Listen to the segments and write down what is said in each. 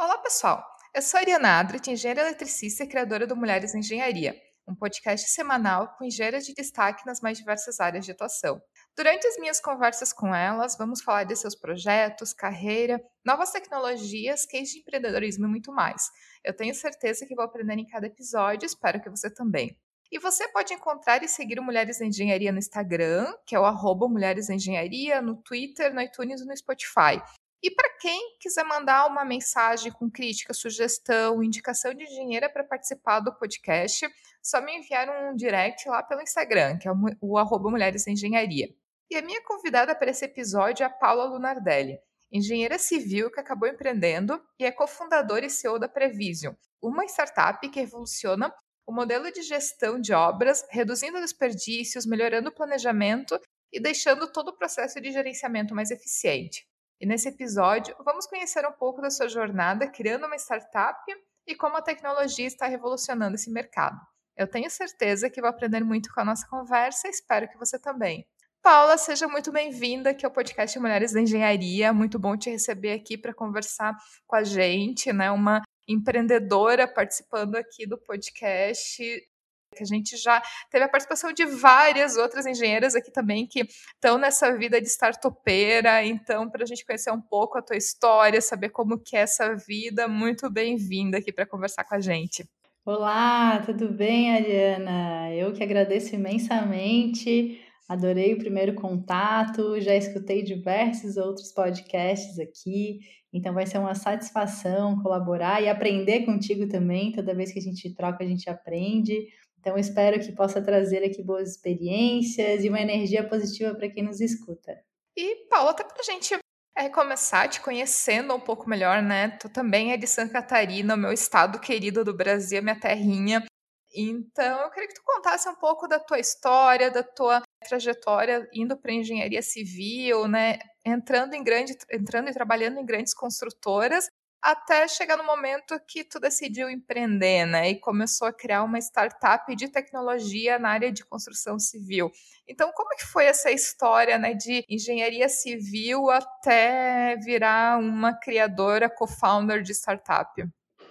Olá, pessoal! Eu sou a Ariana Adrit, engenheira eletricista e criadora do Mulheres em Engenharia, um podcast semanal com engenheiras de destaque nas mais diversas áreas de atuação. Durante as minhas conversas com elas, vamos falar de seus projetos, carreira, novas tecnologias, case de empreendedorismo e muito mais. Eu tenho certeza que vou aprender em cada episódio, espero que você também. E você pode encontrar e seguir o Mulheres em Engenharia no Instagram, que é o arroba Mulheres Engenharia, no Twitter, no iTunes e no Spotify. E para quem quiser mandar uma mensagem com crítica, sugestão, indicação de engenheira para participar do podcast, só me enviar um direct lá pelo Instagram, que é o, arroba Mulheres Engenharia. E a minha convidada para esse episódio é a Paula Lunardelli, engenheira civil que acabou empreendendo e é cofundadora e CEO da Prevision, uma startup que revoluciona o modelo de gestão de obras, reduzindo desperdícios, melhorando o planejamento e deixando todo o processo de gerenciamento mais eficiente. E nesse episódio, vamos conhecer um pouco da sua jornada criando uma startup e como a tecnologia está revolucionando esse mercado. Eu tenho certeza que vou aprender muito com a nossa conversa e espero que você também. Paula, seja muito bem-vinda aqui ao podcast Mulheres da Engenharia. Muito bom te receber aqui para conversar com a gente, né? Uma empreendedora participando aqui do podcast que a gente já teve a participação de várias outras engenheiras aqui também que estão nessa vida de startupeira, então para a gente conhecer um pouco a tua história, saber como que é essa vida, muito bem-vinda aqui para conversar com a gente. Olá, tudo bem, Ariana? Eu que agradeço imensamente. Adorei o primeiro contato, já escutei diversos outros podcasts aqui, então vai ser uma satisfação colaborar e aprender contigo também. Toda vez que a gente troca, a gente aprende. Então, espero que possa trazer aqui boas experiências e uma energia positiva para quem nos escuta. E, Paula, até para a gente é, começar te conhecendo um pouco melhor, né? Tu também é de Santa Catarina, meu estado querido do Brasil, minha terrinha. Então, eu queria que tu contasse um pouco da tua história, da tua trajetória indo para engenharia civil, né? Entrando em grande, entrando e trabalhando em grandes construtoras até chegar no momento que tu decidiu empreender, né? E começou a criar uma startup de tecnologia na área de construção civil. Então, como que foi essa história, né, de engenharia civil até virar uma criadora, co-founder de startup?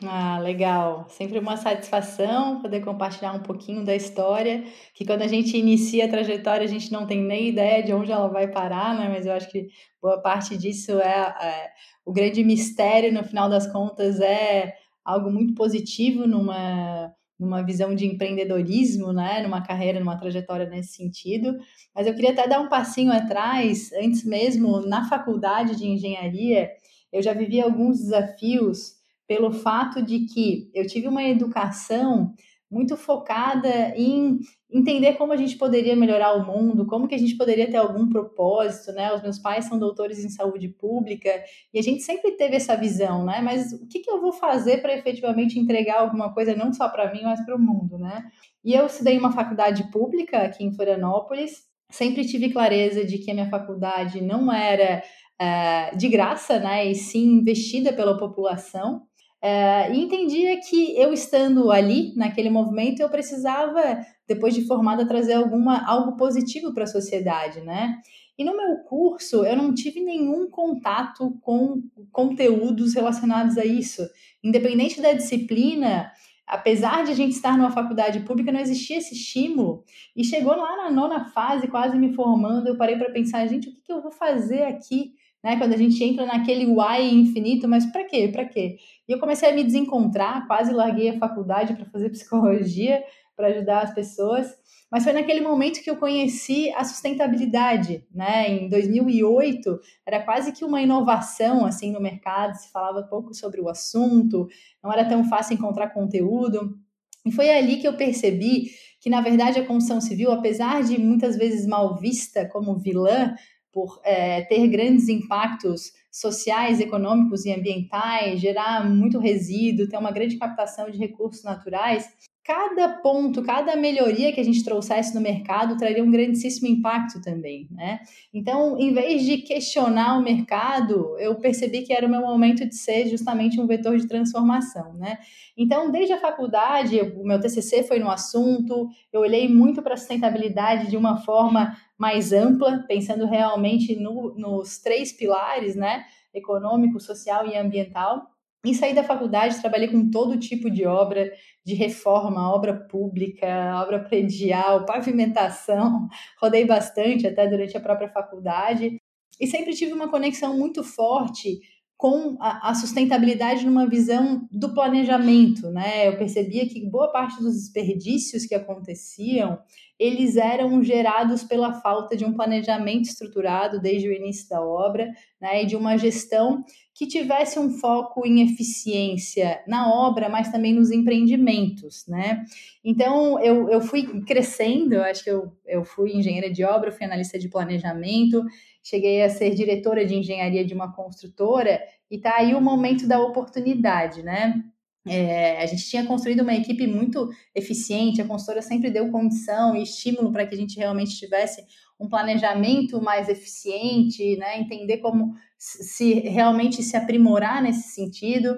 Ah, legal. Sempre uma satisfação poder compartilhar um pouquinho da história, que quando a gente inicia a trajetória, a gente não tem nem ideia de onde ela vai parar, né? Mas eu acho que boa parte disso é, é o grande mistério, no final das contas, é algo muito positivo numa, numa visão de empreendedorismo, né? Numa carreira, numa trajetória nesse sentido. Mas eu queria até dar um passinho atrás, antes mesmo, na faculdade de engenharia, eu já vivi alguns desafios pelo fato de que eu tive uma educação muito focada em entender como a gente poderia melhorar o mundo, como que a gente poderia ter algum propósito, né? Os meus pais são doutores em saúde pública e a gente sempre teve essa visão, né? Mas o que, que eu vou fazer para efetivamente entregar alguma coisa não só para mim, mas para o mundo, né? E eu estudei uma faculdade pública aqui em Florianópolis, sempre tive clareza de que a minha faculdade não era uh, de graça, né? E sim investida pela população. É, e entendia que eu estando ali, naquele movimento, eu precisava, depois de formada, trazer alguma, algo positivo para a sociedade, né? E no meu curso, eu não tive nenhum contato com conteúdos relacionados a isso. Independente da disciplina, apesar de a gente estar numa faculdade pública, não existia esse estímulo. E chegou lá na nona fase, quase me formando, eu parei para pensar, gente, o que, que eu vou fazer aqui? Né? Quando a gente entra naquele why infinito, mas para quê? Para quê? E eu comecei a me desencontrar, quase larguei a faculdade para fazer psicologia, para ajudar as pessoas. Mas foi naquele momento que eu conheci a sustentabilidade, né? Em 2008, era quase que uma inovação assim no mercado, se falava pouco sobre o assunto, não era tão fácil encontrar conteúdo. E foi ali que eu percebi que, na verdade, a construção civil, apesar de muitas vezes mal vista como vilã, por é, ter grandes impactos sociais, econômicos e ambientais, gerar muito resíduo, ter uma grande captação de recursos naturais, cada ponto, cada melhoria que a gente trouxesse no mercado traria um grandíssimo impacto também, né? Então, em vez de questionar o mercado, eu percebi que era o meu momento de ser justamente um vetor de transformação, né? Então, desde a faculdade, o meu TCC foi no assunto, eu olhei muito para a sustentabilidade de uma forma mais ampla, pensando realmente no, nos três pilares, né? Econômico, social e ambiental. E saí da faculdade, trabalhei com todo tipo de obra, de reforma, obra pública, obra predial, pavimentação, rodei bastante até durante a própria faculdade e sempre tive uma conexão muito forte com a, sustentabilidade numa visão do planejamento, né? Eu percebia que boa parte dos desperdícios que aconteciam, eles eram gerados pela falta de um planejamento estruturado desde o início da obra, né? E de uma gestão que tivesse um foco em eficiência na obra, mas também nos empreendimentos, né? Então, eu, eu fui crescendo, eu acho que eu, eu fui engenheira de obra, fui analista de planejamento, cheguei a ser diretora de engenharia de uma construtora, e tá aí o momento da oportunidade, né? É, a gente tinha construído uma equipe muito eficiente, a consultora sempre deu condição e estímulo para que a gente realmente tivesse um planejamento mais eficiente, né? entender como se realmente se aprimorar nesse sentido.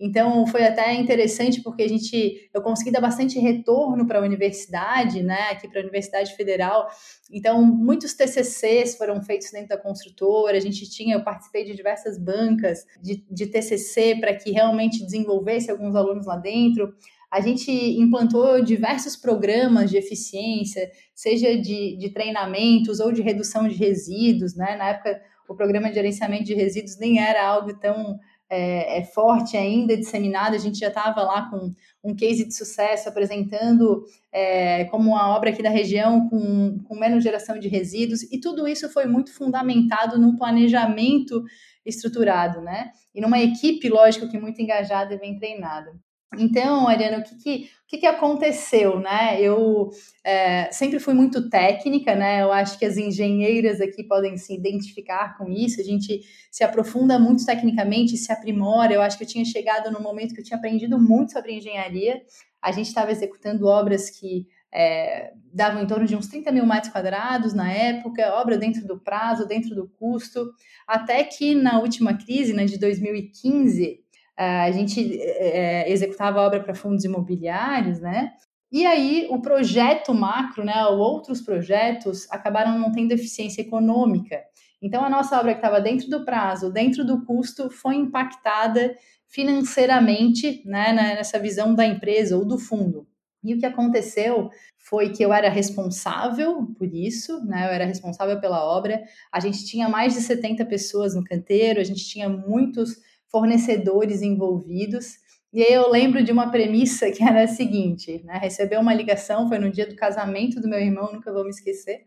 Então foi até interessante porque a gente eu consegui dar bastante retorno para a universidade, né, aqui para a Universidade Federal. Então muitos TCCs foram feitos dentro da construtora. A gente tinha, eu participei de diversas bancas de, de TCC para que realmente desenvolvesse alguns alunos lá dentro. A gente implantou diversos programas de eficiência, seja de, de treinamentos ou de redução de resíduos, né? Na época o programa de gerenciamento de resíduos nem era algo tão é, é forte ainda, disseminado. A gente já estava lá com um case de sucesso apresentando é, como uma obra aqui da região com, com menos geração de resíduos, e tudo isso foi muito fundamentado num planejamento estruturado, né? E numa equipe, lógico, que muito engajada e bem treinada. Então, Ariana, o que, que, o que, que aconteceu, né? Eu é, sempre fui muito técnica, né? Eu acho que as engenheiras aqui podem se identificar com isso. A gente se aprofunda muito tecnicamente, se aprimora. Eu acho que eu tinha chegado no momento que eu tinha aprendido muito sobre engenharia. A gente estava executando obras que é, davam em torno de uns 30 mil metros quadrados na época, obra dentro do prazo, dentro do custo, até que na última crise, né, de 2015, a gente é, executava obra para fundos imobiliários, né? E aí o projeto macro, né, ou outros projetos acabaram não tendo eficiência econômica. Então a nossa obra que estava dentro do prazo, dentro do custo, foi impactada financeiramente, né, nessa visão da empresa ou do fundo. E o que aconteceu foi que eu era responsável por isso, né? Eu era responsável pela obra. A gente tinha mais de 70 pessoas no canteiro, a gente tinha muitos fornecedores envolvidos. E aí eu lembro de uma premissa que era a seguinte, né? Recebeu uma ligação, foi no dia do casamento do meu irmão, nunca vou me esquecer,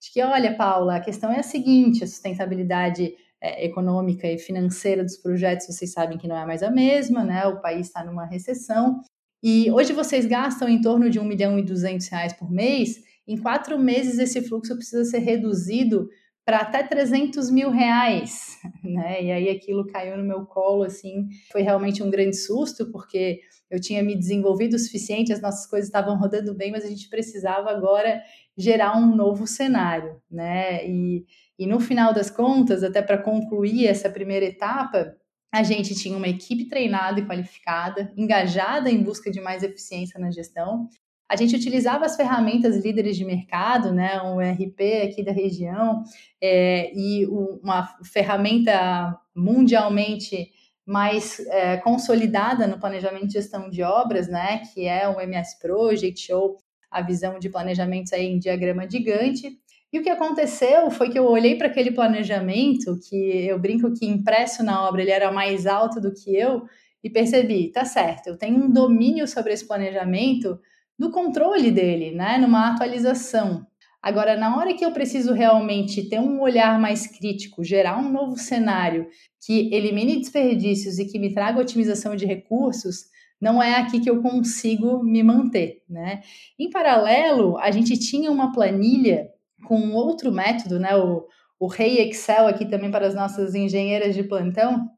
de que, olha, Paula, a questão é a seguinte, a sustentabilidade é, econômica e financeira dos projetos, vocês sabem que não é mais a mesma, né? O país está numa recessão. E hoje vocês gastam em torno de 1 milhão e 200 reais por mês. Em quatro meses, esse fluxo precisa ser reduzido para até 300 mil reais, né? E aí aquilo caiu no meu colo, assim, foi realmente um grande susto, porque eu tinha me desenvolvido o suficiente, as nossas coisas estavam rodando bem, mas a gente precisava agora gerar um novo cenário, né? E, e no final das contas, até para concluir essa primeira etapa, a gente tinha uma equipe treinada e qualificada, engajada em busca de mais eficiência na gestão, a gente utilizava as ferramentas líderes de mercado, né, um ERP aqui da região, é, e uma ferramenta mundialmente mais é, consolidada no planejamento e gestão de obras, né, que é o MS Project ou a visão de planejamentos aí em diagrama gigante. E o que aconteceu foi que eu olhei para aquele planejamento, que eu brinco que impresso na obra ele era mais alto do que eu, e percebi, tá certo, eu tenho um domínio sobre esse planejamento, no controle dele, né? Numa atualização. Agora, na hora que eu preciso realmente ter um olhar mais crítico, gerar um novo cenário que elimine desperdícios e que me traga otimização de recursos, não é aqui que eu consigo me manter, né? Em paralelo, a gente tinha uma planilha com outro método, né? O, o Rei Excel aqui também para as nossas engenheiras de plantão,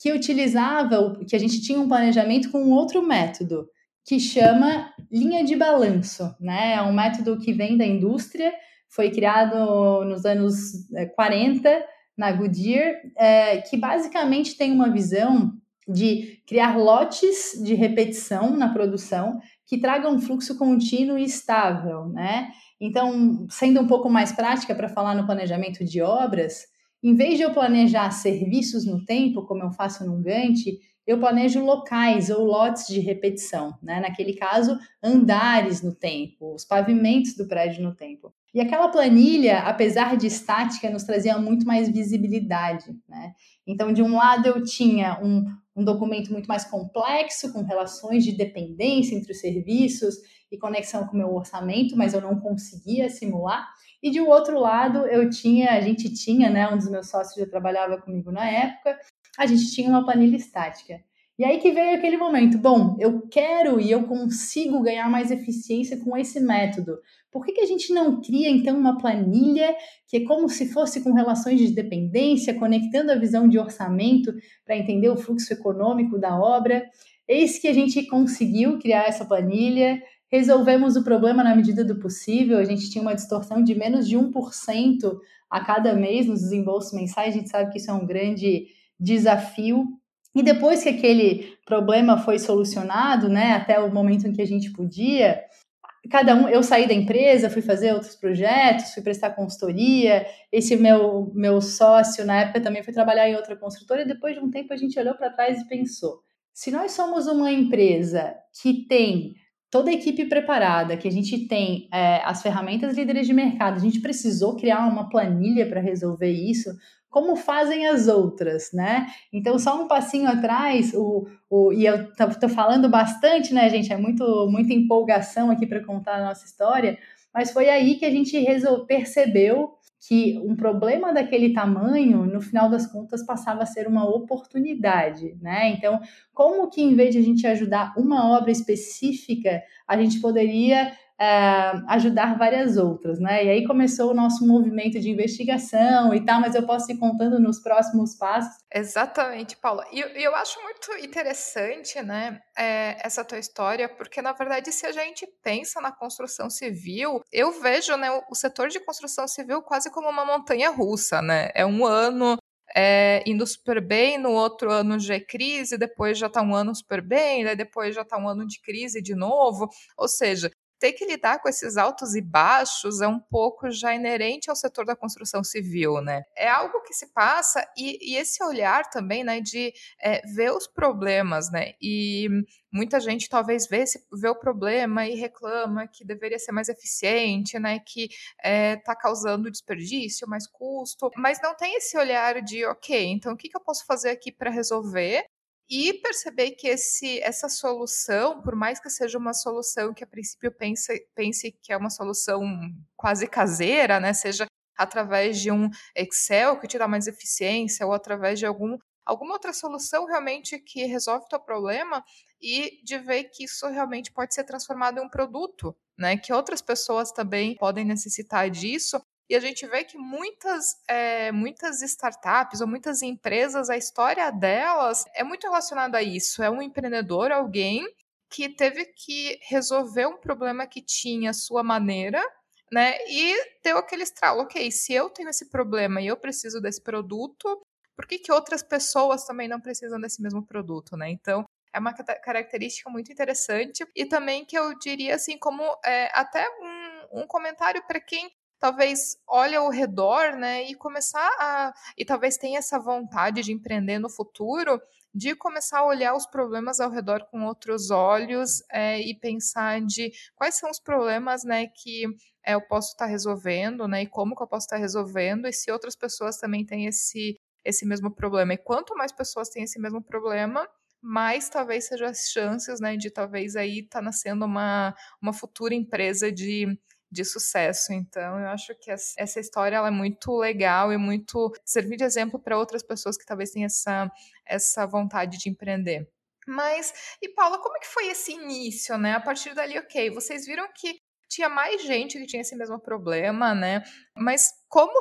que utilizava, que a gente tinha um planejamento com outro método que chama linha de balanço, né? É um método que vem da indústria, foi criado nos anos 40 é, na Goodyear, é, que basicamente tem uma visão de criar lotes de repetição na produção que tragam um fluxo contínuo e estável, né? Então, sendo um pouco mais prática para falar no planejamento de obras, em vez de eu planejar serviços no tempo, como eu faço no Gantt, eu planejo locais ou lotes de repetição, né? Naquele caso, andares no tempo, os pavimentos do prédio no tempo. E aquela planilha, apesar de estática, nos trazia muito mais visibilidade, né? Então, de um lado, eu tinha um, um documento muito mais complexo, com relações de dependência entre os serviços e conexão com o meu orçamento, mas eu não conseguia simular. E de um outro lado, eu tinha, a gente tinha, né, um dos meus sócios já trabalhava comigo na época, a gente tinha uma planilha estática. E aí que veio aquele momento, bom, eu quero e eu consigo ganhar mais eficiência com esse método. Por que, que a gente não cria então uma planilha que é como se fosse com relações de dependência, conectando a visão de orçamento para entender o fluxo econômico da obra? Eis que a gente conseguiu criar essa planilha, resolvemos o problema na medida do possível, a gente tinha uma distorção de menos de 1% a cada mês nos desembolsos mensais, a gente sabe que isso é um grande desafio. E depois que aquele problema foi solucionado, né, até o momento em que a gente podia, cada um, eu saí da empresa, fui fazer outros projetos, fui prestar consultoria. Esse meu meu sócio na época também foi trabalhar em outra construtora e depois de um tempo a gente olhou para trás e pensou: se nós somos uma empresa que tem toda a equipe preparada, que a gente tem é, as ferramentas líderes de mercado, a gente precisou criar uma planilha para resolver isso, como fazem as outras, né? Então, só um passinho atrás, o, o, e eu tô falando bastante, né, gente? É muito, muita empolgação aqui para contar a nossa história, mas foi aí que a gente percebeu que um problema daquele tamanho, no final das contas, passava a ser uma oportunidade, né? Então, como que em vez de a gente ajudar uma obra específica, a gente poderia uh, ajudar várias outras, né? E aí começou o nosso movimento de investigação e tal, mas eu posso ir contando nos próximos passos. Exatamente, Paula. E eu, acho muito interessante, né, é, essa tua história, porque na verdade, se a gente pensa na construção civil, eu vejo, né, o, setor de construção civil quase como uma montanha russa, né? É um ano é, indo super bem, no outro ano já é crise, depois já está um ano super bem, depois já está um ano de crise de novo. Ou seja, ter que lidar com esses altos e baixos é um pouco já inerente ao setor da construção civil, né? É algo que se passa e, e esse olhar também, né, de é, ver os problemas, né? E muita gente talvez vê, esse, vê o problema e reclama que deveria ser mais eficiente, né? Que está é, tá causando desperdício, mais custo, mas não tem esse olhar de, ok, então o que, que eu posso fazer aqui para resolver? E perceber que esse, essa solução, por mais que seja uma solução que a princípio pense, pense que é uma solução quase caseira, né, seja através de um Excel que te dá mais eficiência ou através de algum, alguma outra solução realmente que resolve o teu problema e de ver que isso realmente pode ser transformado em um produto, né, que outras pessoas também podem necessitar disso e a gente vê que muitas, é, muitas startups ou muitas empresas, a história delas é muito relacionada a isso. É um empreendedor, alguém que teve que resolver um problema que tinha a sua maneira, né? E deu aquele estralo, ok, se eu tenho esse problema e eu preciso desse produto, por que, que outras pessoas também não precisam desse mesmo produto, né? Então, é uma característica muito interessante e também que eu diria assim como é, até um, um comentário para quem talvez olhe ao redor, né, e começar a e talvez tenha essa vontade de empreender no futuro, de começar a olhar os problemas ao redor com outros olhos é, e pensar de quais são os problemas, né, que é, eu posso estar tá resolvendo, né, e como que eu posso estar tá resolvendo e se outras pessoas também têm esse esse mesmo problema. E quanto mais pessoas têm esse mesmo problema, mais talvez sejam as chances, né, de talvez aí estar tá nascendo uma, uma futura empresa de de sucesso. Então, eu acho que essa história ela é muito legal e muito servir de exemplo para outras pessoas que talvez tenham essa, essa vontade de empreender. Mas, e Paula, como é que foi esse início, né? A partir dali, ok, vocês viram que tinha mais gente que tinha esse mesmo problema, né? Mas como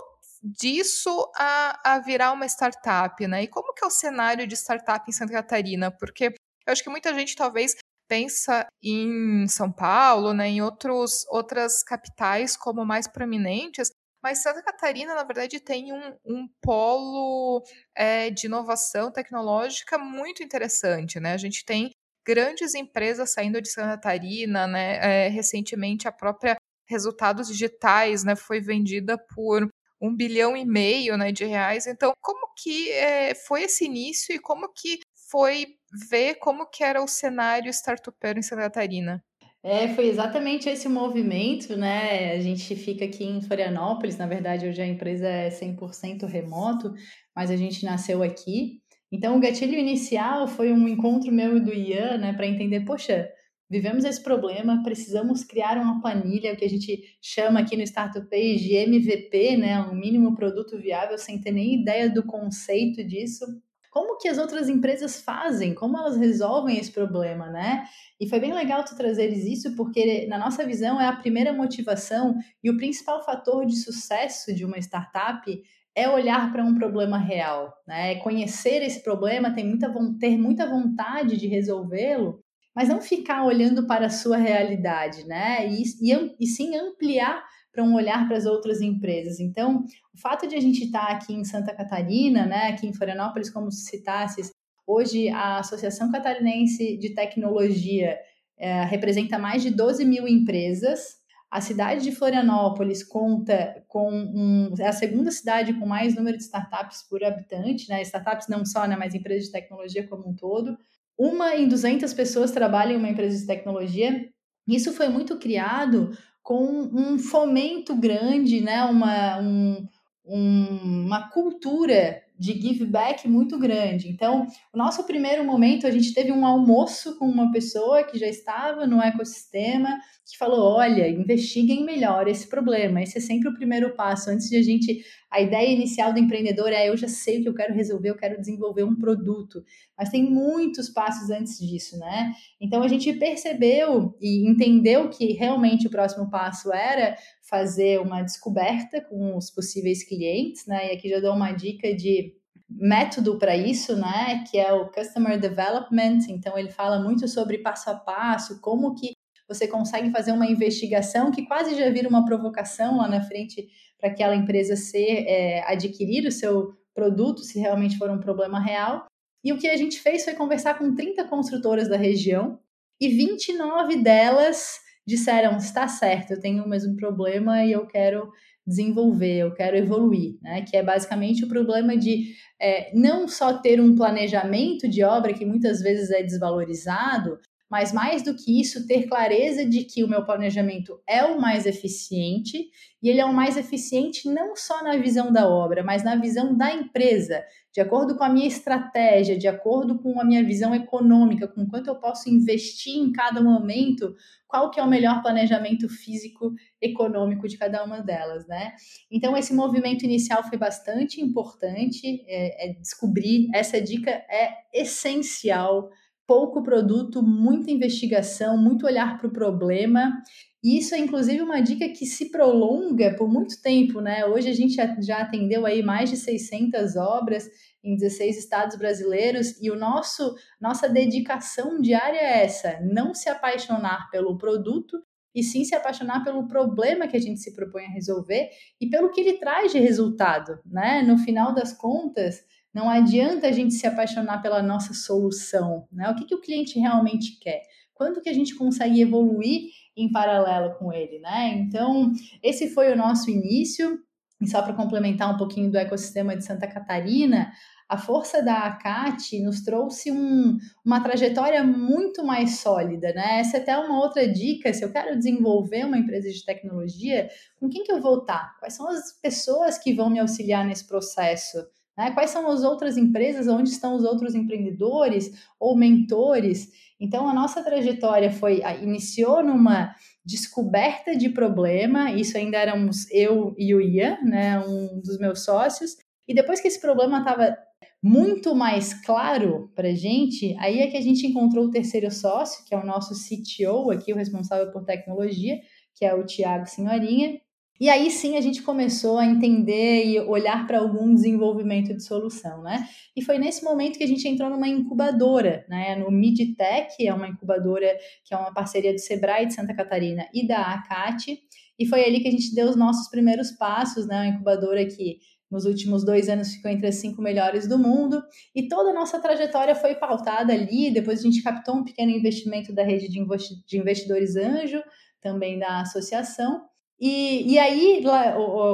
disso a, a virar uma startup, né? E como que é o cenário de startup em Santa Catarina? Porque eu acho que muita gente talvez pensa em São Paulo, né, em outros, outras capitais como mais prominentes, mas Santa Catarina, na verdade, tem um, um polo é, de inovação tecnológica muito interessante. Né? A gente tem grandes empresas saindo de Santa Catarina, né? É, recentemente a própria Resultados Digitais né, foi vendida por um bilhão e meio né, de reais. Então, como que é, foi esse início e como que foi ver como que era o cenário startupeiro em Santa Catarina. É, foi exatamente esse movimento, né? A gente fica aqui em Florianópolis, na verdade, hoje a empresa é 100% remoto, mas a gente nasceu aqui. Então, o gatilho inicial foi um encontro meu e do Ian, né, para entender, poxa, vivemos esse problema, precisamos criar uma planilha, o que a gente chama aqui no Startup Page de MVP, né, um mínimo produto viável, sem ter nem ideia do conceito disso. Como que as outras empresas fazem? Como elas resolvem esse problema, né? E foi bem legal tu trazeres isso, porque na nossa visão é a primeira motivação e o principal fator de sucesso de uma startup é olhar para um problema real, né? É conhecer esse problema, ter muita, ter muita vontade de resolvê-lo mas não ficar olhando para a sua realidade, né? E, e, e sim ampliar para um olhar para as outras empresas. Então, o fato de a gente estar tá aqui em Santa Catarina, né, aqui em Florianópolis, como citasse, hoje a Associação Catarinense de Tecnologia é, representa mais de 12 mil empresas. A cidade de Florianópolis conta com um, é a segunda cidade com mais número de startups por habitante, né? Startups não só, né, mas empresas de tecnologia como um todo uma em 200 pessoas trabalha em uma empresa de tecnologia. Isso foi muito criado com um fomento grande, né? uma, um, um, uma cultura de give back muito grande. Então, o nosso primeiro momento, a gente teve um almoço com uma pessoa que já estava no ecossistema, que falou: olha, investiguem melhor esse problema. Esse é sempre o primeiro passo. Antes de a gente. A ideia inicial do empreendedor é: eu já sei o que eu quero resolver, eu quero desenvolver um produto. Mas tem muitos passos antes disso, né? Então, a gente percebeu e entendeu que realmente o próximo passo era fazer uma descoberta com os possíveis clientes, né? E aqui já dou uma dica de método para isso, né? Que é o Customer Development. Então ele fala muito sobre passo a passo, como que você consegue fazer uma investigação que quase já vira uma provocação lá na frente para aquela empresa ser é, adquirir o seu produto, se realmente for um problema real. E o que a gente fez foi conversar com 30 construtoras da região e 29 delas disseram: está certo, eu tenho o mesmo problema e eu quero desenvolver, eu quero evoluir, né? Que é basicamente o problema de é, não só ter um planejamento de obra que muitas vezes é desvalorizado, mas mais do que isso, ter clareza de que o meu planejamento é o mais eficiente e ele é o mais eficiente não só na visão da obra, mas na visão da empresa, de acordo com a minha estratégia, de acordo com a minha visão econômica, com quanto eu posso investir em cada momento, qual que é o melhor planejamento físico econômico de cada uma delas, né? Então esse movimento inicial foi bastante importante, é, é descobrir essa dica é essencial pouco produto, muita investigação, muito olhar para o problema. E isso é inclusive uma dica que se prolonga por muito tempo, né? Hoje a gente já atendeu aí mais de 600 obras em 16 estados brasileiros e o nosso nossa dedicação diária é essa, não se apaixonar pelo produto e sim se apaixonar pelo problema que a gente se propõe a resolver e pelo que ele traz de resultado, né? No final das contas, não adianta a gente se apaixonar pela nossa solução, né? O que, que o cliente realmente quer? Quanto que a gente consegue evoluir em paralelo com ele, né? Então, esse foi o nosso início. E só para complementar um pouquinho do ecossistema de Santa Catarina, a força da ACAT nos trouxe um, uma trajetória muito mais sólida, né? Essa é até uma outra dica, se eu quero desenvolver uma empresa de tecnologia, com quem que eu vou estar? Quais são as pessoas que vão me auxiliar nesse processo? Né? Quais são as outras empresas, onde estão os outros empreendedores ou mentores? Então, a nossa trajetória foi iniciou numa descoberta de problema, isso ainda éramos eu e o Ian, né, um dos meus sócios, e depois que esse problema estava muito mais claro para a gente, aí é que a gente encontrou o terceiro sócio, que é o nosso CTO aqui, o responsável por tecnologia, que é o Tiago Senhorinha, e aí sim a gente começou a entender e olhar para algum desenvolvimento de solução, né? E foi nesse momento que a gente entrou numa incubadora, né? No MidTech, é uma incubadora que é uma parceria do Sebrae de Santa Catarina e da ACAT. E foi ali que a gente deu os nossos primeiros passos, né? Uma incubadora que nos últimos dois anos ficou entre as cinco melhores do mundo, e toda a nossa trajetória foi pautada ali. Depois a gente captou um pequeno investimento da rede de investidores anjo, também da associação, E, e aí,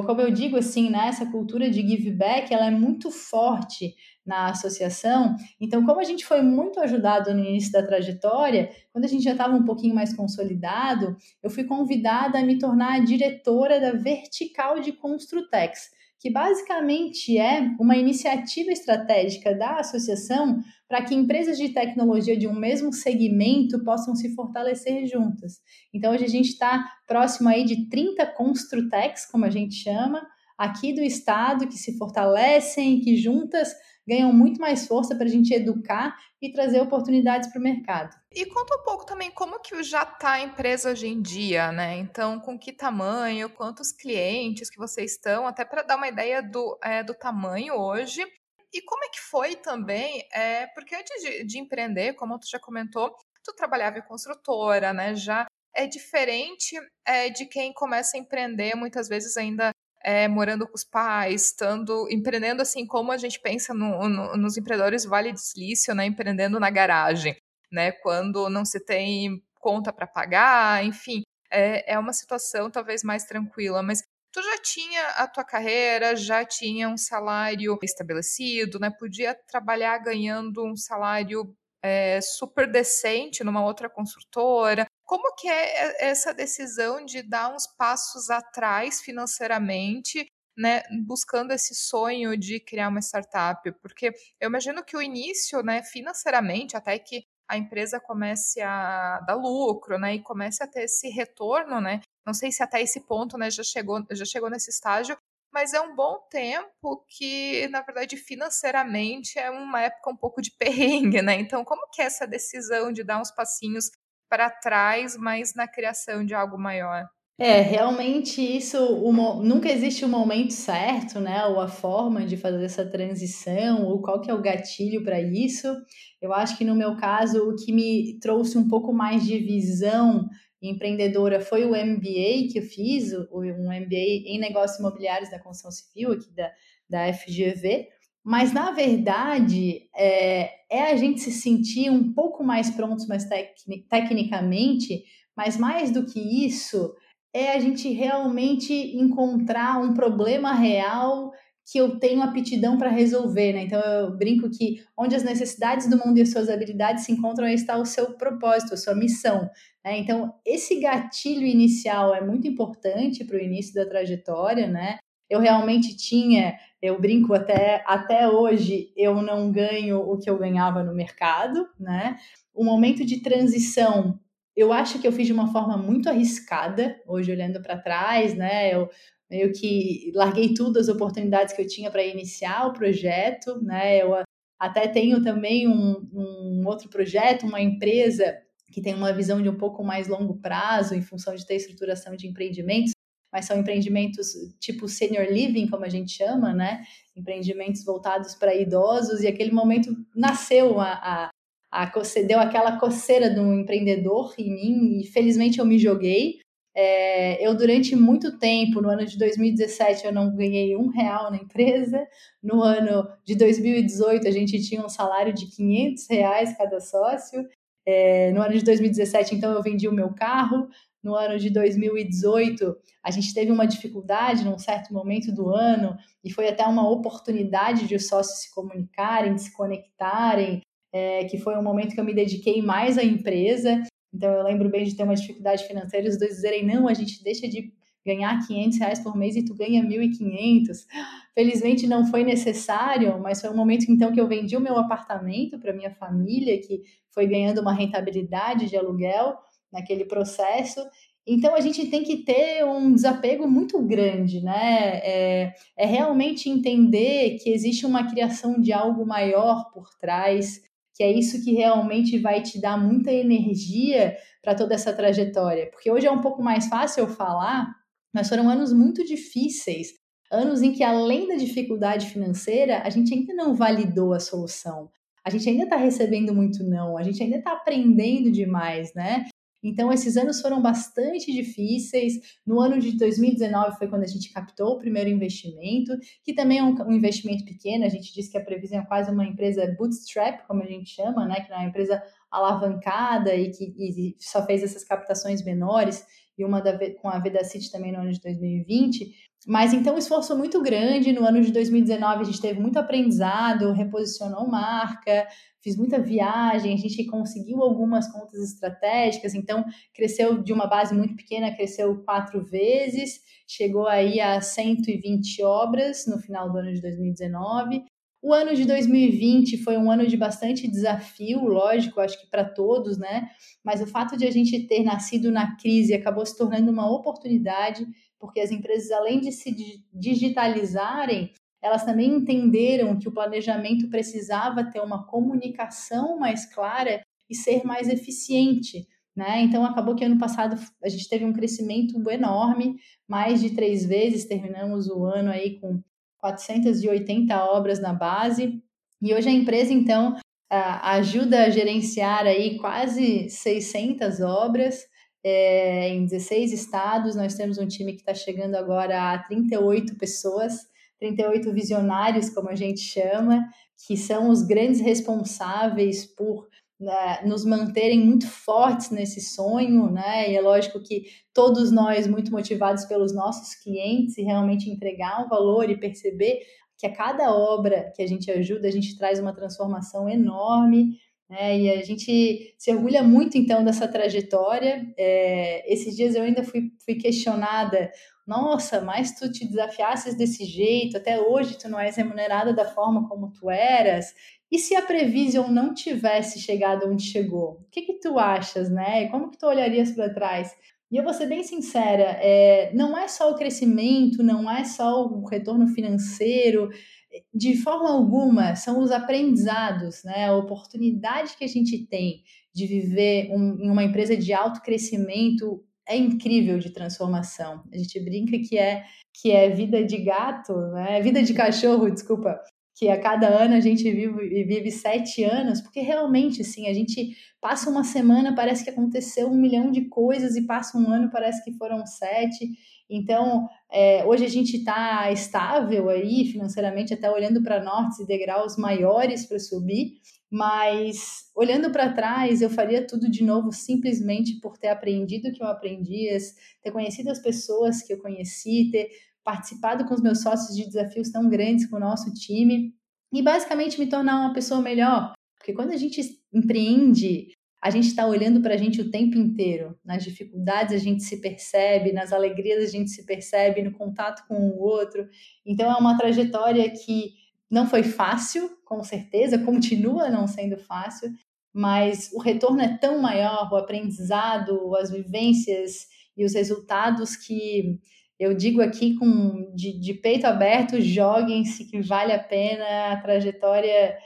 como eu digo assim, né, essa cultura de give back, ela é muito forte na associação. Então, como a gente foi muito ajudado no início da trajetória, quando a gente já estava um pouquinho mais consolidado, eu fui convidada a me tornar a diretora da vertical de Construtex, que basicamente é uma iniciativa estratégica da associação para que empresas de tecnologia de um mesmo segmento possam se fortalecer juntas. Então, hoje a gente está próximo aí de 30 Construtex, como a gente chama, aqui do estado, que se fortalecem, que juntas ganham muito mais força para a gente educar e trazer oportunidades para o mercado. E conta um pouco também como que já está a empresa hoje em dia, né? Então, com que tamanho, quantos clientes que vocês estão, até para dar uma ideia do, é, do tamanho hoje. E como é que foi também, é, porque antes de, de empreender, como tu já comentou, tu trabalhava em construtora, né? Já é diferente é, de quem começa a empreender, muitas vezes ainda é, morando com os pais, estando empreendendo assim como a gente pensa no, no, nos empreendedores Vale de Silício, né, empreendendo na garagem, né, quando não se tem conta para pagar, enfim, é, é uma situação talvez mais tranquila, mas tu já tinha a tua carreira, já tinha um salário estabelecido, né, podia trabalhar ganhando um salário é, super decente numa outra construtora, como que é essa decisão de dar uns passos atrás financeiramente, né, buscando esse sonho de criar uma startup? Porque eu imagino que o início, né, financeiramente, até que a empresa comece a dar lucro, né, e comece a ter esse retorno, né? Não sei se até esse ponto, né, já chegou, já chegou nesse estágio, mas é um bom tempo que, na verdade, financeiramente é uma época um pouco de perrengue, né? Então, como que é essa decisão de dar uns passinhos para trás, mas na criação de algo maior. É, realmente isso nunca existe um momento certo, né? Ou a forma de fazer essa transição, ou qual que é o gatilho para isso. Eu acho que no meu caso, o que me trouxe um pouco mais de visão empreendedora foi o MBA que eu fiz, um MBA em negócios imobiliários da construção civil aqui da, da FGV. Mas, na verdade, é, é, a gente se sentir um pouco mais prontos mais tec tecnicamente, mas mais do que isso, é a gente realmente encontrar um problema real que eu tenho aptidão para resolver, né? Então eu brinco que onde as necessidades do mundo e as suas habilidades se encontram, aí está o seu propósito, a sua missão. Né? Então esse gatilho inicial é muito importante para o início da trajetória, né? Eu realmente tinha, eu brinco até, até hoje, eu não ganho o que eu ganhava no mercado, né? O momento de transição, eu acho que eu fiz de uma forma muito arriscada, hoje olhando para trás, né? Eu meio que larguei tudo as oportunidades que eu tinha para iniciar o projeto, né? Eu até tenho também um, um outro projeto, uma empresa que tem uma visão de um pouco mais longo prazo, em função de ter estruturação de empreendimentos, mas são empreendimentos tipo senior living, como a gente chama, né? Empreendimentos voltados para idosos, e aquele momento nasceu a, a, a deu aquela coceira do empreendedor em mim, e felizmente eu me joguei. É, eu, durante muito tempo, no ano de 2017, eu não ganhei um real na empresa. No ano de 2018, a gente tinha um salário de 500 reais cada sócio. É, no ano de 2017, então, eu vendi o meu carro no ano de 2018, a gente teve uma dificuldade num certo momento do ano e foi até uma oportunidade de os sócios se comunicarem, se conectarem, é, que foi um momento que eu me dediquei mais à empresa. Então eu lembro bem de ter uma dificuldade financeira e os dois dizerem, não, a gente deixa de ganhar 500 reais por mês e tu ganha 1.500. Felizmente não foi necessário, mas foi um momento então que eu vendi o meu apartamento para minha família, que foi ganhando uma rentabilidade de aluguel naquele processo. Então a gente tem que ter um desapego muito grande, né? É, é, realmente entender que existe uma criação de algo maior por trás, que é isso que realmente vai te dar muita energia para toda essa trajetória. Porque hoje é um pouco mais fácil falar, mas foram anos muito difíceis, anos em que além da dificuldade financeira, a gente ainda não validou a solução. A gente ainda está recebendo muito não, a gente ainda está aprendendo demais, né? Então, esses anos foram bastante difíceis. No ano de 2019 foi quando a gente captou o primeiro investimento, que também é um, um investimento pequeno. A gente diz que a Previsão é quase uma empresa bootstrap, como a gente chama, né? Que é uma empresa alavancada e que e só fez essas captações menores, e uma da, com a Vedacity também no ano de 2020. Mas então, um esforço muito grande. No ano de 2019, a gente teve muito aprendizado, reposicionou marca, fiz muita viagem, a gente conseguiu algumas contas estratégicas, então cresceu de uma base muito pequena, cresceu quatro vezes, chegou aí a 120 obras no final do ano de 2019. O ano de 2020 foi um ano de bastante desafio, lógico, acho que para todos, né? Mas o fato de a gente ter nascido na crise acabou se tornando uma oportunidade, porque as empresas, além de se digitalizarem, elas também entenderam que o planejamento precisava ter uma comunicação mais clara e ser mais eficiente. Né? Então acabou que ano passado a gente teve um crescimento enorme, mais de três vezes, terminamos o ano aí com 480 obras na base. E hoje a empresa, então, ajuda a gerenciar aí quase 600 obras é, em 16 estados. Nós temos um time que está chegando agora a 38 pessoas, 38 visionários, como a gente chama, que são os grandes responsáveis por né, nos manterem muito fortes nesse sonho, né? E é lógico que todos nós muito motivados pelos nossos clientes e realmente entregar um valor e perceber que a cada obra que a gente ajuda, a gente traz uma transformação enorme. Né? E a gente se orgulha muito então dessa trajetória. É, esses dias eu ainda fui, fui questionada nossa, mas tu te desafiasses desse jeito, até hoje tu não és remunerada da forma como tu eras. E se a Prevision não tivesse chegado onde chegou? O que que tu achas, né? Como que tu olharias para trás? E eu vou ser bem sincera, é, não é só o crescimento, não é só o retorno financeiro, de forma alguma, são os aprendizados, né? A oportunidade que a gente tem de viver um, em uma empresa de alto crescimento é incrível de transformação. A gente brinca que é que é vida de gato, né? Vida de cachorro, desculpa. Que a cada ano a gente vive, vive sete anos, porque realmente, assim, a gente passa uma semana, parece que aconteceu um milhão de coisas, e passa um ano, parece que foram sete. Então, é, hoje a gente está estável aí financeiramente, até olhando para nortes e degraus maiores para subir, mas olhando para trás, eu faria tudo de novo simplesmente por ter aprendido o que eu aprendi, ter conhecido as pessoas que eu conheci, ter participado com os meus sócios de desafios tão grandes com o nosso time e basicamente me tornar uma pessoa melhor. Porque quando a gente empreende, a gente está olhando para a gente o tempo inteiro. Nas dificuldades a gente se percebe, nas alegrias a gente se percebe, no contato com o outro. Então é uma trajetória que não foi fácil, com certeza, continua não sendo fácil, mas o retorno é tão maior, o aprendizado, as vivências e os resultados que eu digo aqui com de, de peito aberto, joguem-se que vale a pena a trajetória,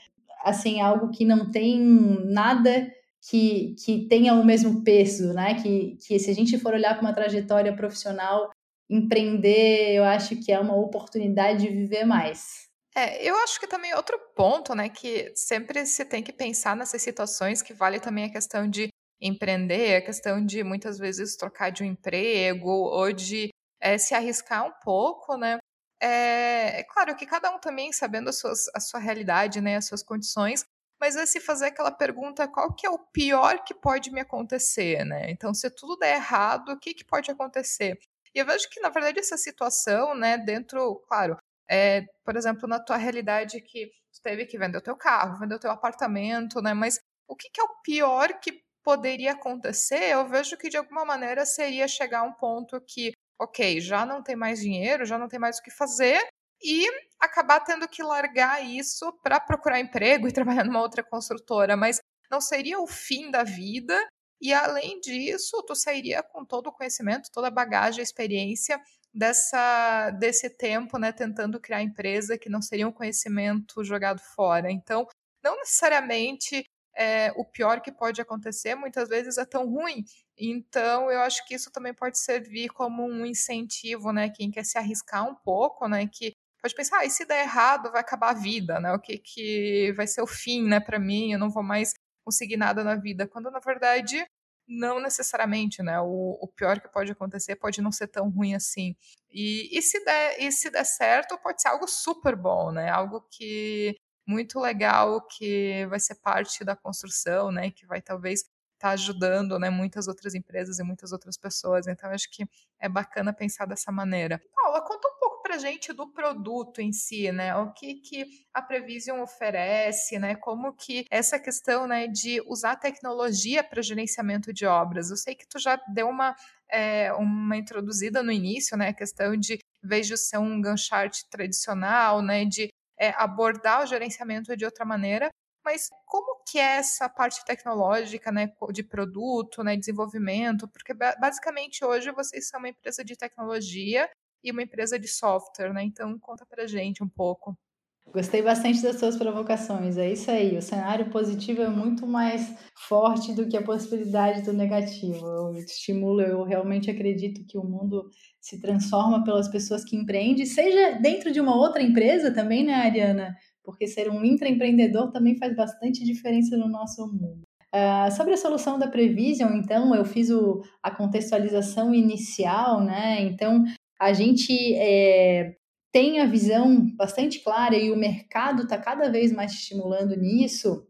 assim, algo que não tem nada que, que tenha o mesmo peso, né? Que, que se a gente for olhar para uma trajetória profissional, empreender, eu acho que é uma oportunidade de viver mais. É, eu acho que também outro ponto, né, que sempre se tem que pensar nessas situações, que vale também a questão de empreender, a questão de muitas vezes trocar de um emprego ou de é, se arriscar um pouco, né? É, é, claro que cada um também sabendo a, suas, a sua realidade, né, as suas condições, mas é se fazer aquela pergunta, qual que é o pior que pode me acontecer, né? Então, se tudo der errado, o que, que pode acontecer? E eu vejo que, na verdade, essa situação, né, dentro, claro, é, por exemplo, na tua realidade que tu teve que vender o teu carro, vender o teu apartamento, né? Mas o que, que é o pior que poderia acontecer? Eu vejo que de alguma maneira seria chegar a um ponto que, ok, já não tem mais dinheiro, já não tem mais o que fazer, e acabar tendo que largar isso para procurar emprego e trabalhar numa outra construtora, mas não seria o fim da vida. E além disso, tu sairia com todo o conhecimento, toda a bagagem, a experiência dessa desse tempo, né, tentando criar empresa que não seria um conhecimento jogado fora. Então, não necessariamente é, o pior que pode acontecer muitas vezes é tão ruim. Então, eu acho que isso também pode servir como um incentivo, né? Quem quer se arriscar um pouco, né? Que pode pensar, ah, e se der errado, vai acabar a vida, né? O que, que vai ser o fim, né, para mim? Eu não vou mais conseguir nada na vida. Quando, na verdade, não necessariamente, né? O, o, pior que pode acontecer pode não ser tão ruim assim. E, e, se der, e se der certo, pode ser algo super bom, né? Algo que muito legal que vai ser parte da construção, né? Que vai talvez estar tá ajudando, né? Muitas outras empresas e muitas outras pessoas. Então, acho que é bacana pensar dessa maneira. Paula, conta gente do produto em si, né? O que, que a Prevision oferece, né? Como que essa questão, né, de usar tecnologia para gerenciamento de obras. Eu sei que tu já deu uma é, uma introduzida no início, né? A questão de, de ser um Gantt tradicional, né, de é, abordar o gerenciamento de outra maneira, mas como que é essa parte tecnológica, né, de produto, né, desenvolvimento? Porque basicamente hoje vocês são uma empresa de tecnologia e uma empresa de software, né? Então conta pra gente um pouco. Gostei bastante das suas provocações. É isso aí. O cenário positivo é muito mais forte do que a possibilidade do negativo. Eu estimulo, eu realmente acredito que o mundo se transforma pelas pessoas que empreendem, seja dentro de uma outra empresa também, né, Ariana? Porque ser um intraempreendedor também faz bastante diferença no nosso mundo. Uh, sobre a solução da Prevision, então, eu fiz o, a contextualização inicial, né? Então, a gente é, tem a visão bastante clara e o mercado está cada vez mais estimulando nisso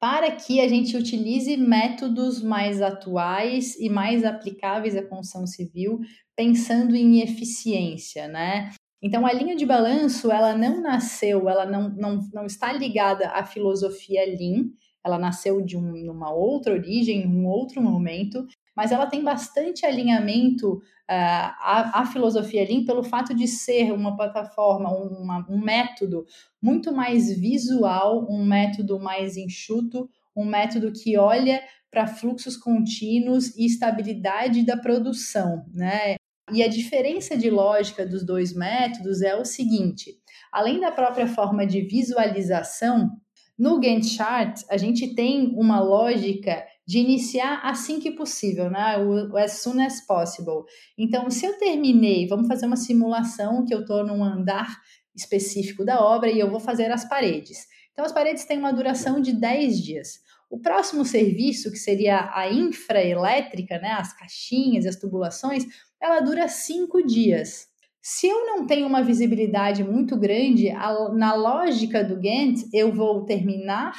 para que a gente utilize métodos mais atuais e mais aplicáveis à construção civil, pensando em eficiência, né? Então, a linha de balanço, ela não nasceu, ela não, não, não está ligada à filosofia Lean, ela nasceu de um, uma outra origem, um outro momento, mas ela tem bastante alinhamento uh, à, à, filosofia Lean pelo fato de ser uma plataforma, uma, um método muito mais visual, um método mais enxuto, um método que olha para fluxos contínuos e estabilidade da produção, né? E a diferença de lógica dos dois métodos é o seguinte: além da própria forma de visualização, no Gantt chart a gente tem uma lógica de iniciar assim que possível, né? O, as soon as possible. Então, se eu terminei, vamos fazer uma simulação que eu estou num andar específico da obra e eu vou fazer as paredes. Então, as paredes têm uma duração de 10 dias. O próximo serviço, que seria a infraelétrica, né, as caixinhas, as tubulações, ela dura 5 dias. Se eu não tenho uma visibilidade muito grande, a, na lógica do Gantt, eu vou terminar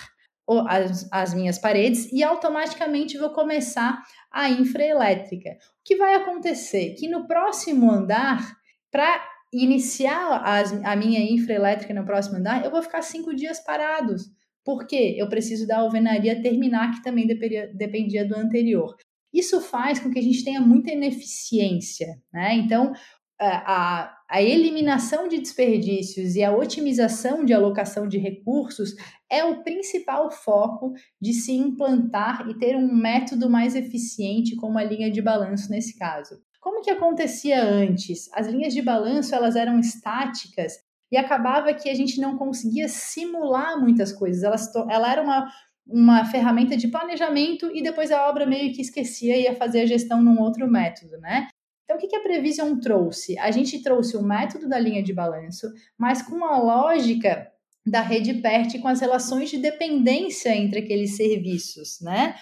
as, as minhas paredes e automaticamente vou começar a infraelétrica. O que vai acontecer? Que no próximo andar, para iniciar as, a minha infraelétrica no próximo andar, eu vou ficar cinco dias parados. Por quê? Eu preciso da alvenaria terminar, que também dependia, do anterior. Isso faz com que a gente tenha muita ineficiência, né? Então, a eliminação de desperdícios e a otimização de alocação de recursos é o principal foco de se implantar e ter um método mais eficiente como a linha de balanço nesse caso. Como que acontecia antes? As linhas de balanço elas eram estáticas e acabava que a gente não conseguia simular muitas coisas. Elas, ela era uma, uma ferramenta de planejamento e depois a obra meio que esquecia e ia fazer a gestão num outro método, né? Então, o que a Prevision trouxe? A gente trouxe o método da linha de balanço, mas com a lógica da rede PERT com as relações de dependência entre aqueles serviços, né?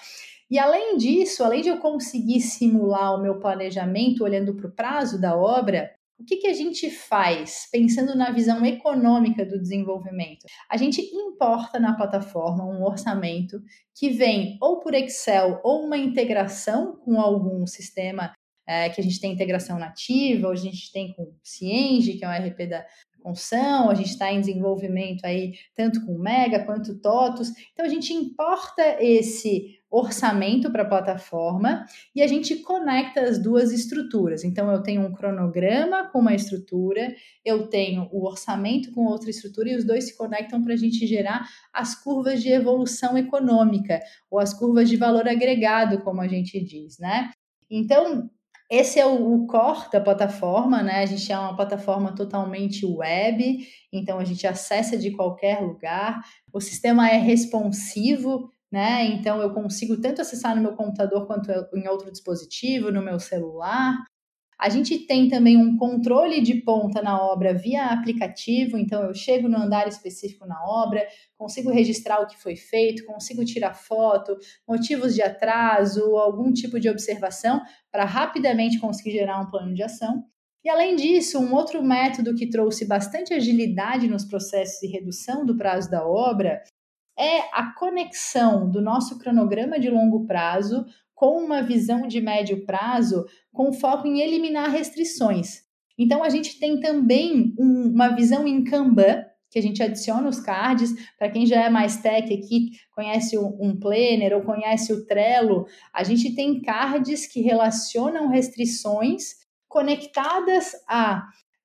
E além disso, além de eu conseguir simular o meu planejamento olhando para o prazo da obra, o que, que a gente faz pensando na visão econômica do desenvolvimento? A gente importa na plataforma um orçamento que vem ou por Excel ou uma integração com algum sistema é, que a gente tem integração nativa, hoje a gente tem com Cienge, que é o RP da construção, a gente está em desenvolvimento aí tanto com Mega quanto TOTUS. Então a gente importa esse orçamento para a plataforma e a gente conecta as duas estruturas. Então eu tenho um cronograma com uma estrutura, eu tenho o orçamento com outra estrutura e os dois se conectam para a gente gerar as curvas de evolução econômica ou as curvas de valor agregado, como a gente diz, né? Então, esse é o, o core da plataforma, né? A gente é uma plataforma totalmente web, então a gente acessa de qualquer lugar. O sistema é responsivo, né? Então eu consigo tanto acessar no meu computador quanto em outro dispositivo, no meu celular. A gente tem também um controle de ponta na obra via aplicativo, então eu chego no andar específico na obra, consigo registrar o que foi feito, consigo tirar foto, motivos de atraso, algum tipo de observação para rapidamente conseguir gerar um plano de ação. E além disso, um outro método que trouxe bastante agilidade nos processos e redução do prazo da obra é a conexão do nosso cronograma de longo prazo com uma visão de médio prazo, com foco em eliminar restrições. Então, a gente tem também um, uma visão em Kanban, que a gente adiciona os cards. Para quem já é mais tech aqui, conhece um planner ou conhece o Trello, a gente tem cards que relacionam restrições conectadas a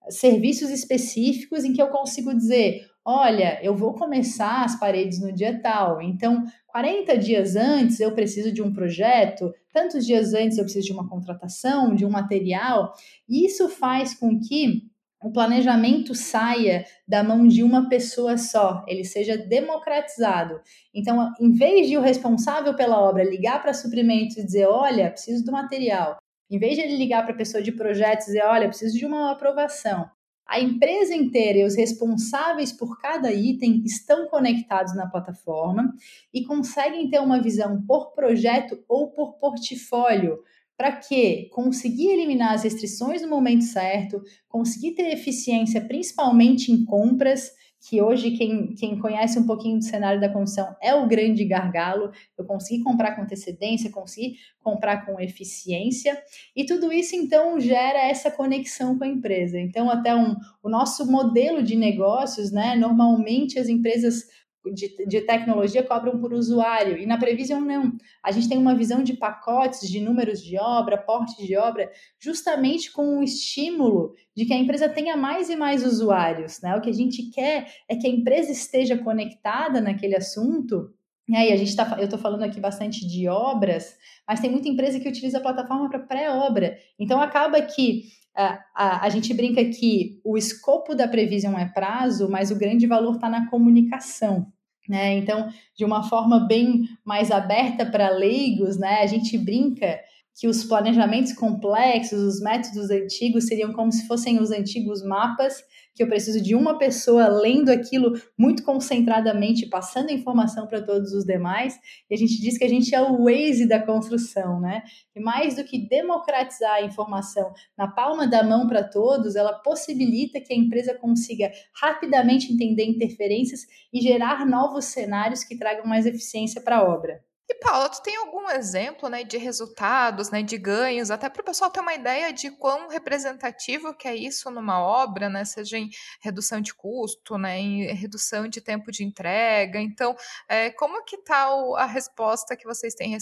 serviços específicos em que eu consigo dizer, olha, eu vou começar as paredes no dia tal, então 40 dias antes eu preciso de um projeto, tantos dias antes eu preciso de uma contratação, de um material, isso faz com que o planejamento saia da mão de uma pessoa só, ele seja democratizado. Então, em vez de o responsável pela obra ligar para suprimentos e dizer, olha, preciso do material, em vez de ele ligar para a pessoa de projetos e dizer, olha, preciso de uma aprovação, a empresa inteira e os responsáveis por cada item estão conectados na plataforma e conseguem ter uma visão por projeto ou por portfólio. Para quê? Conseguir eliminar as restrições no momento certo, conseguir ter eficiência, principalmente em compras, que hoje quem, quem conhece um pouquinho do cenário da construção é o grande gargalo. Eu consegui comprar com antecedência, consegui comprar com eficiência, e tudo isso então gera essa conexão com a empresa. Então, até um, o nosso modelo de negócios, né? Normalmente as empresas de, de, tecnologia cobram por usuário, e na Prevision não. A gente tem uma visão de pacotes, de números de obra, porte de obra, justamente com o estímulo de que a empresa tenha mais e mais usuários. Né? O que a gente quer é que a empresa esteja conectada naquele assunto. E aí, a gente tá, eu estou falando aqui bastante de obras, mas tem muita empresa que utiliza a plataforma para pré-obra. Então, acaba que a, a, a, gente brinca que o escopo da previsão é prazo, mas o grande valor está na comunicação. Né? Então, de uma forma bem mais aberta para leigos, né? a gente brinca que os planejamentos complexos, os métodos antigos seriam como se fossem os antigos mapas, que eu preciso de uma pessoa lendo aquilo muito concentradamente, passando informação para todos os demais, e a gente diz que a gente é o Waze da construção, né? E mais do que democratizar a informação na palma da mão para todos, ela possibilita que a empresa consiga rapidamente entender interferências e gerar novos cenários que tragam mais eficiência para a obra. Paula, tu tem algum exemplo, né, de resultados, né, de ganhos, até para o pessoal ter uma ideia de quão representativo que é isso numa obra, né, seja em redução de custo, né, em redução de tempo de entrega. Então, é, como que está a resposta que vocês têm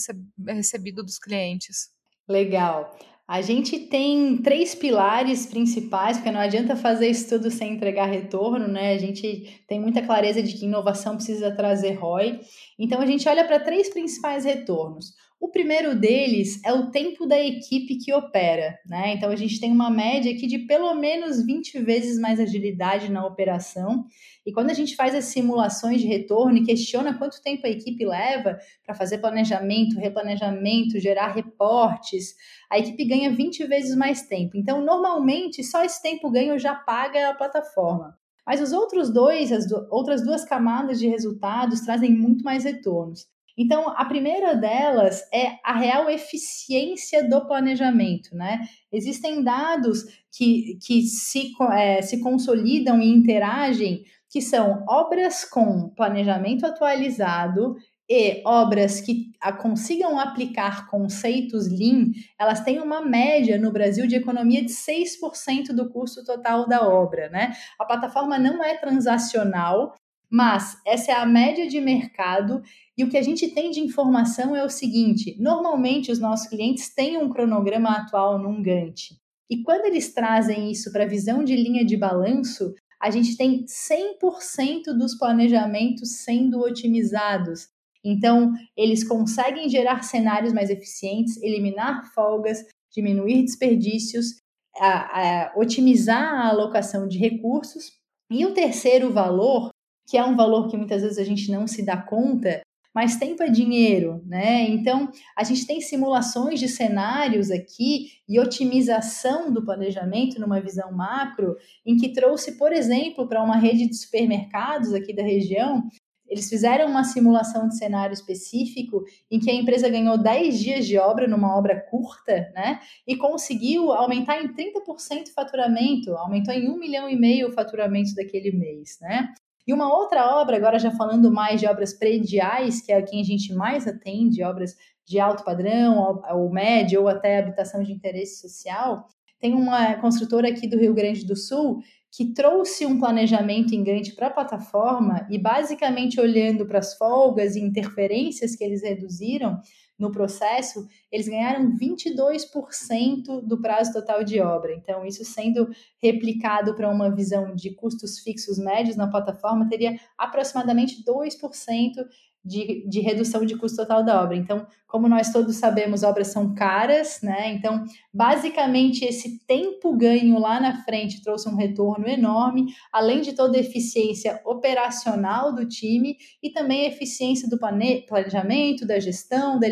recebido dos clientes? Legal. A gente tem três pilares principais, porque não adianta fazer isso tudo sem entregar retorno, né? A gente tem muita clareza de que inovação precisa trazer ROI. Então a gente olha para três principais retornos. O primeiro deles é o tempo da equipe que opera, né? Então a gente tem uma média aqui de pelo menos 20 vezes mais agilidade na operação e quando a gente faz as simulações de retorno e questiona quanto tempo a equipe leva para fazer planejamento, replanejamento, gerar reportes, a equipe ganha 20 vezes mais tempo. Então, normalmente, só esse tempo ganho já paga a plataforma. Mas os outros dois, as do, outras duas camadas de resultados trazem muito mais retornos. Então, a primeira delas é a real eficiência do planejamento, né? Existem dados que, que se, é, se consolidam e interagem que são obras com planejamento atualizado e obras que consigam aplicar conceitos Lean, elas têm uma média no Brasil de economia de 6% do custo total da obra, né? A plataforma não é transacional, mas essa é a média de mercado e o que a gente tem de informação é o seguinte: normalmente os nossos clientes têm um cronograma atual num Gantt. E quando eles trazem isso para a visão de linha de balanço, a gente tem 100% dos planejamentos sendo otimizados. Então, eles conseguem gerar cenários mais eficientes, eliminar folgas, diminuir desperdícios, a, a, otimizar a alocação de recursos. E o terceiro valor, que é um valor que muitas vezes a gente não se dá conta, mas tempo é dinheiro, né? Então, a gente tem simulações de cenários aqui e otimização do planejamento numa visão macro, em que trouxe, por exemplo, para uma rede de supermercados aqui da região, eles fizeram uma simulação de cenário específico em que a empresa ganhou 10 dias de obra numa obra curta, né? E conseguiu aumentar em 30% o faturamento, aumentou em 1 milhão e meio o faturamento daquele mês, né? E uma outra obra, agora já falando mais de obras prediais, que é quem a gente mais atende, obras de alto padrão, ou médio, ou até habitação de interesse social, tem uma construtora aqui do Rio Grande do Sul que trouxe um planejamento em Gantt para a plataforma e basicamente olhando para as folgas e interferências que eles reduziram no processo, eles ganharam 22% do prazo total de obra. Então, isso sendo replicado para uma visão de custos fixos médios na plataforma, teria aproximadamente 2% de, de redução de custo total da obra. Então, como nós todos sabemos, obras são caras, né? Então, basicamente, esse tempo ganho lá na frente trouxe um retorno enorme, além de toda a eficiência operacional do time e também a eficiência do planejamento, da gestão, da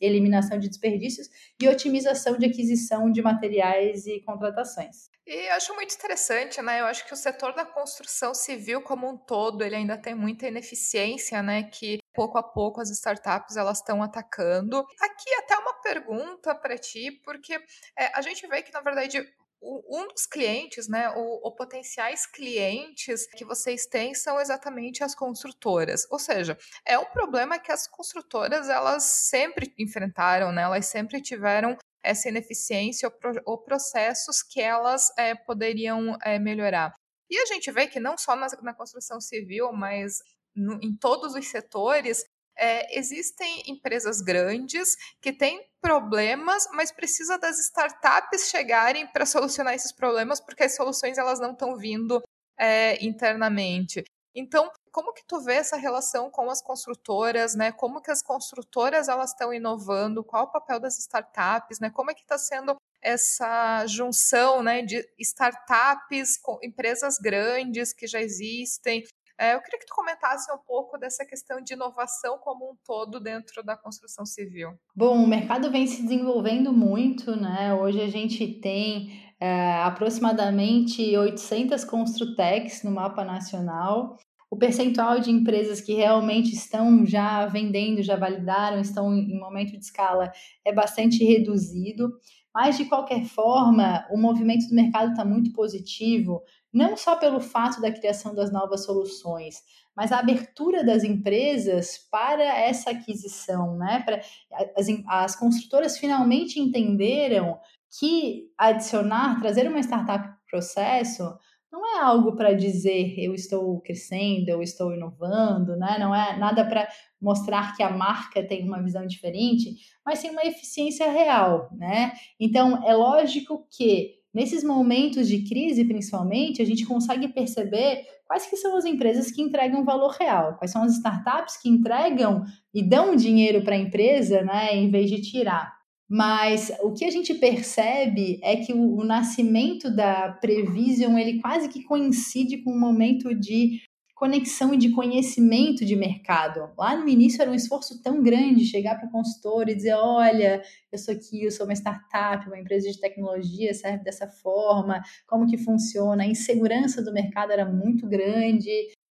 eliminação de desperdícios e otimização de aquisição de materiais e contratações. E eu acho muito interessante, né? Eu acho que o setor da construção civil como um todo, ele ainda tem muita ineficiência, né? Que pouco a pouco as startups elas estão atacando. Aqui até uma pergunta para ti, porque é, a gente vê que na verdade um dos clientes, né, ou, potenciais clientes que vocês têm são exatamente as construtoras. Ou seja, é um problema que as construtoras elas sempre enfrentaram, né? Elas sempre tiveram essa ineficiência ou, pro, ou processos que elas é, poderiam é, melhorar. E a gente vê que não só na, na construção civil, mas no, em todos os setores, é, existem empresas grandes que têm problemas, mas precisa das startups chegarem para solucionar esses problemas, porque as soluções elas não estão vindo é, internamente. Então, como que tu vê essa relação com as construtoras, né? Como que as construtoras elas estão inovando? Qual o papel das startups, né? Como é que está sendo essa junção, né, de startups com empresas grandes que já existem? É, eu queria que tu comentasse um pouco dessa questão de inovação como um todo dentro da construção civil. Bom, o mercado vem se desenvolvendo muito, né? Hoje a gente tem é, aproximadamente 800 Construtecs no mapa nacional. O percentual de empresas que realmente estão já vendendo, já validaram, estão em momento de escala é bastante reduzido. Mas, de qualquer forma, o movimento do mercado está muito positivo, não só pelo fato da criação das novas soluções, mas a abertura das empresas para essa aquisição, né? Para as, as construtoras finalmente entenderam que adicionar, trazer uma startup para o processo, não é algo para dizer eu estou crescendo, eu estou inovando, né? Não é nada para mostrar que a marca tem uma visão diferente, mas tem uma eficiência real, né? Então é lógico que nesses momentos de crise, principalmente, a gente consegue perceber quais que são as empresas que entregam valor real, quais são as startups que entregam e dão dinheiro para a empresa, né, em vez de tirar. Mas o que a gente percebe é que o, o, nascimento da Prevision ele quase que coincide com um momento de conexão e de conhecimento de mercado. Lá no início era um esforço tão grande chegar para o consultor e dizer: olha, eu sou aqui, eu sou uma startup, uma empresa de tecnologia, serve dessa forma, como que funciona. A insegurança do mercado era muito grande,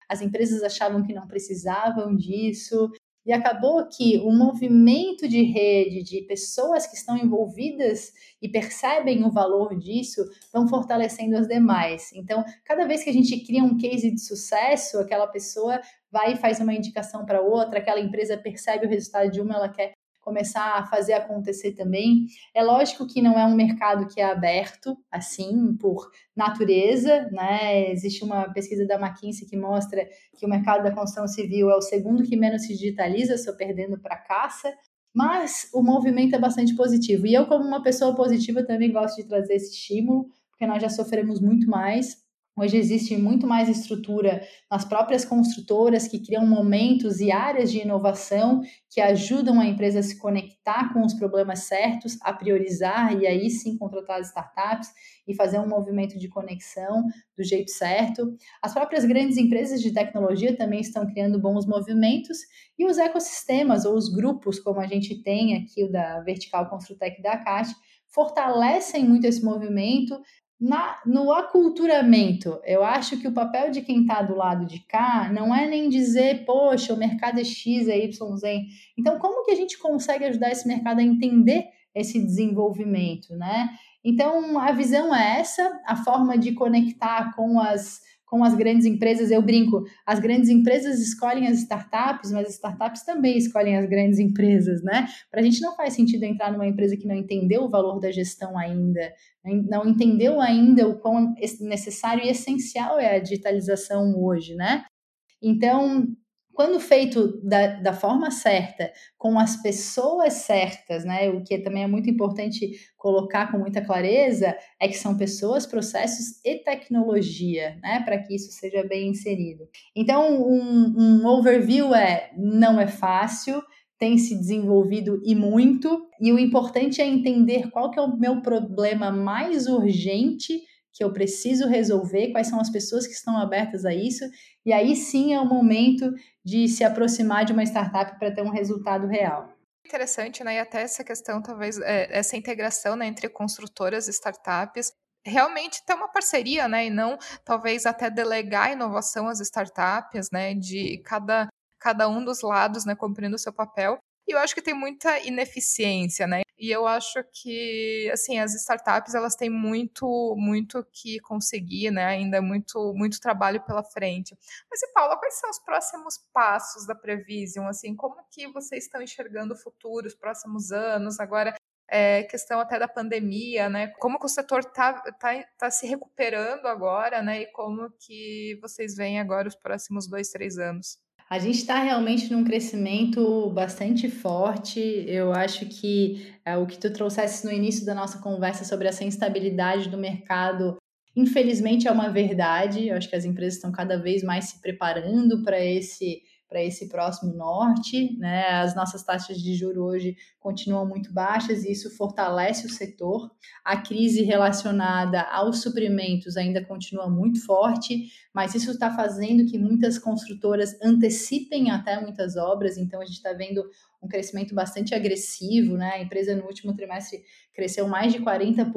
as empresas achavam que não precisavam disso. E acabou que o movimento de rede de pessoas que estão envolvidas e percebem o valor disso vão fortalecendo as demais. Então, cada vez que a gente cria um case de sucesso, aquela pessoa vai e faz uma indicação para outra, aquela empresa percebe o resultado de uma, ela quer começar a fazer acontecer também. É lógico que não é um mercado que é aberto, assim, por natureza, né? Existe uma pesquisa da McKinsey que mostra que o mercado da construção civil é o segundo que menos se digitaliza, só perdendo para caça. Mas o movimento é bastante positivo. E eu, como uma pessoa positiva, também gosto de trazer esse estímulo, porque nós já sofremos muito mais Hoje existe muito mais estrutura nas próprias construtoras que criam momentos e áreas de inovação que ajudam a empresa a se conectar com os problemas certos, a priorizar e aí sim contratar as startups e fazer um movimento de conexão do jeito certo. As próprias grandes empresas de tecnologia também estão criando bons movimentos e os ecossistemas ou os grupos, como a gente tem aqui o da Vertical Construtec da CAT, fortalecem muito esse movimento, na, no aculturamento, eu acho que o papel de quem está do lado de cá não é nem dizer, poxa, o mercado é X, é Y, Z. Então, como que a gente consegue ajudar esse mercado a entender esse desenvolvimento, né? Então, a visão é essa, a forma de conectar com as com as grandes empresas, eu brinco, as grandes empresas escolhem as startups, mas as startups também escolhem as grandes empresas, né? Para a gente não faz sentido entrar numa empresa que não entendeu o valor da gestão ainda, não entendeu ainda o quão necessário e essencial é a digitalização hoje, né? Então, quando feito da, da forma certa, com as pessoas certas, né? O que também é muito importante colocar com muita clareza é que são pessoas, processos e tecnologia, né? Para que isso seja bem inserido. Então, um, um overview é não é fácil, tem se desenvolvido e muito, e o importante é entender qual que é o meu problema mais urgente que eu preciso resolver, quais são as pessoas que estão abertas a isso, e aí sim é o momento de se aproximar de uma startup para ter um resultado real. Interessante, né? E até essa questão, talvez, é, essa integração né, entre construtoras e startups, realmente ter uma parceria, né? E não talvez até delegar inovação às startups, né? De cada, cada um dos lados, né? Cumprindo o seu papel. E eu acho que tem muita ineficiência, né? E eu acho que, assim, as startups, elas têm muito, muito que conseguir, né? Ainda muito, muito trabalho pela frente. Mas, e Paula, quais são os próximos passos da Prevision? Assim, como que vocês estão enxergando o futuro, os próximos anos? Agora, é, questão até da pandemia, né? Como que o setor está tá, tá se recuperando agora, né? E como que vocês veem agora os próximos dois, três anos? A gente está realmente num crescimento bastante forte. Eu acho que é, o que tu trouxesse no início da nossa conversa sobre essa instabilidade do mercado, infelizmente é uma verdade. Eu acho que as empresas estão cada vez mais se preparando para esse para esse próximo norte, né? As nossas taxas de juro hoje continuam muito baixas e isso fortalece o setor. A crise relacionada aos suprimentos ainda continua muito forte, mas isso está fazendo que muitas construtoras antecipem até muitas obras, então a gente está vendo um crescimento bastante agressivo, né? A empresa no último trimestre cresceu mais de 40%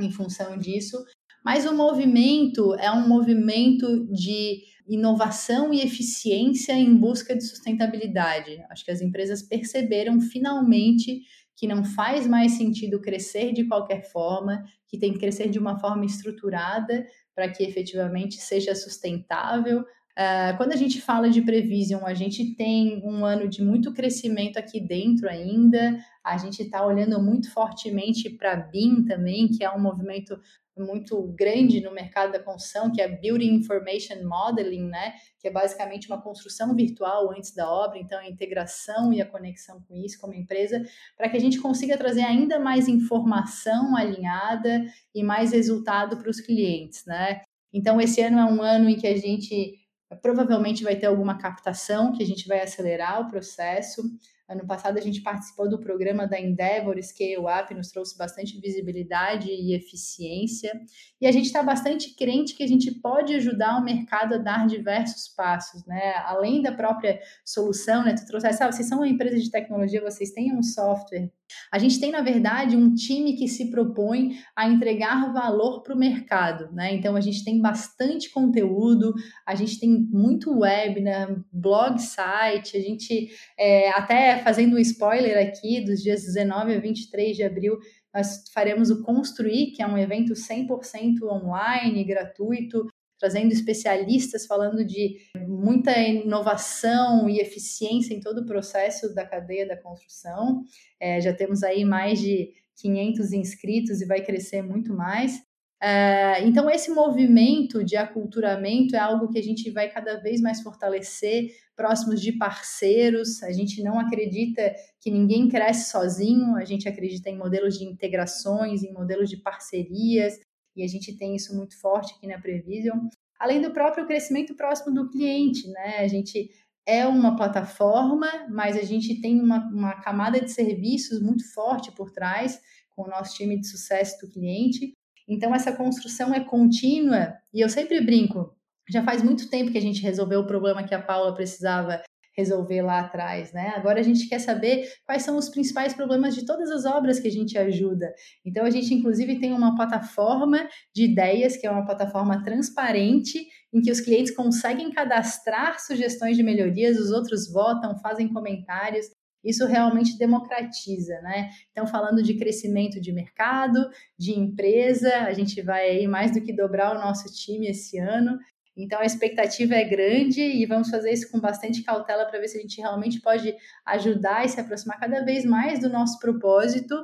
em função disso. Mas o movimento é um movimento de inovação e eficiência em busca de sustentabilidade. Acho que as empresas perceberam finalmente que não faz mais sentido crescer de qualquer forma, que tem que crescer de uma forma estruturada para que efetivamente seja sustentável. Uh, quando a gente fala de Prevision, a gente tem um ano de muito crescimento aqui dentro ainda. A gente está olhando muito fortemente para a BIM também, que é um movimento muito grande no mercado da construção, que é Building Information Modeling, né? Que é basicamente uma construção virtual antes da obra, então a integração e a conexão com isso como empresa, para que a gente consiga trazer ainda mais informação alinhada e mais resultado para os clientes, né? Então esse ano é um ano em que a gente provavelmente vai ter alguma captação que a gente vai acelerar o processo. Ano passado a gente participou do programa da Endeavor Scale Up, nos trouxe bastante visibilidade e eficiência. E a gente está bastante crente que a gente pode ajudar o mercado a dar diversos passos, né? Além da própria solução, né? Tu trouxe, sabe, vocês são uma empresa de tecnologia, vocês têm um software. A gente tem, na verdade, um time que se propõe a entregar valor para o mercado, né? Então a gente tem bastante conteúdo, a gente tem muito web, né? blog site, a gente é, até fazendo um spoiler aqui, dos dias 19 a 23 de abril, nós faremos o Construir, que é um evento 100% online, gratuito, trazendo especialistas falando de muita inovação e eficiência em todo o processo da cadeia da construção. É, já temos aí mais de 500 inscritos e vai crescer muito mais. É, então, esse movimento de aculturamento é algo que a gente vai cada vez mais fortalecer, próximos de parceiros. A gente não acredita que ninguém cresce sozinho, a gente acredita em modelos de integrações, em modelos de parcerias. e a gente tem isso muito forte aqui na Prevision. Além do próprio crescimento próximo do cliente, né? A gente é uma plataforma, mas a gente tem uma, uma camada de serviços muito forte por trás, com o nosso time de sucesso do cliente. Então, essa construção é contínua, e eu sempre brinco, já faz muito tempo que a gente resolveu o problema que a Paula precisava resolver lá atrás, né? Agora a gente quer saber quais são os principais problemas de todas as obras que a gente ajuda. Então a gente inclusive tem uma plataforma de ideias que é uma plataforma transparente em que os clientes conseguem cadastrar sugestões de melhorias, os outros votam, fazem comentários. Isso realmente democratiza, né? Então, falando de crescimento de mercado, de empresa, a gente vai aí mais do que dobrar o nosso time esse ano. Então a expectativa é grande e vamos fazer isso com bastante cautela para ver se a gente realmente pode ajudar e se aproximar cada vez mais do nosso propósito,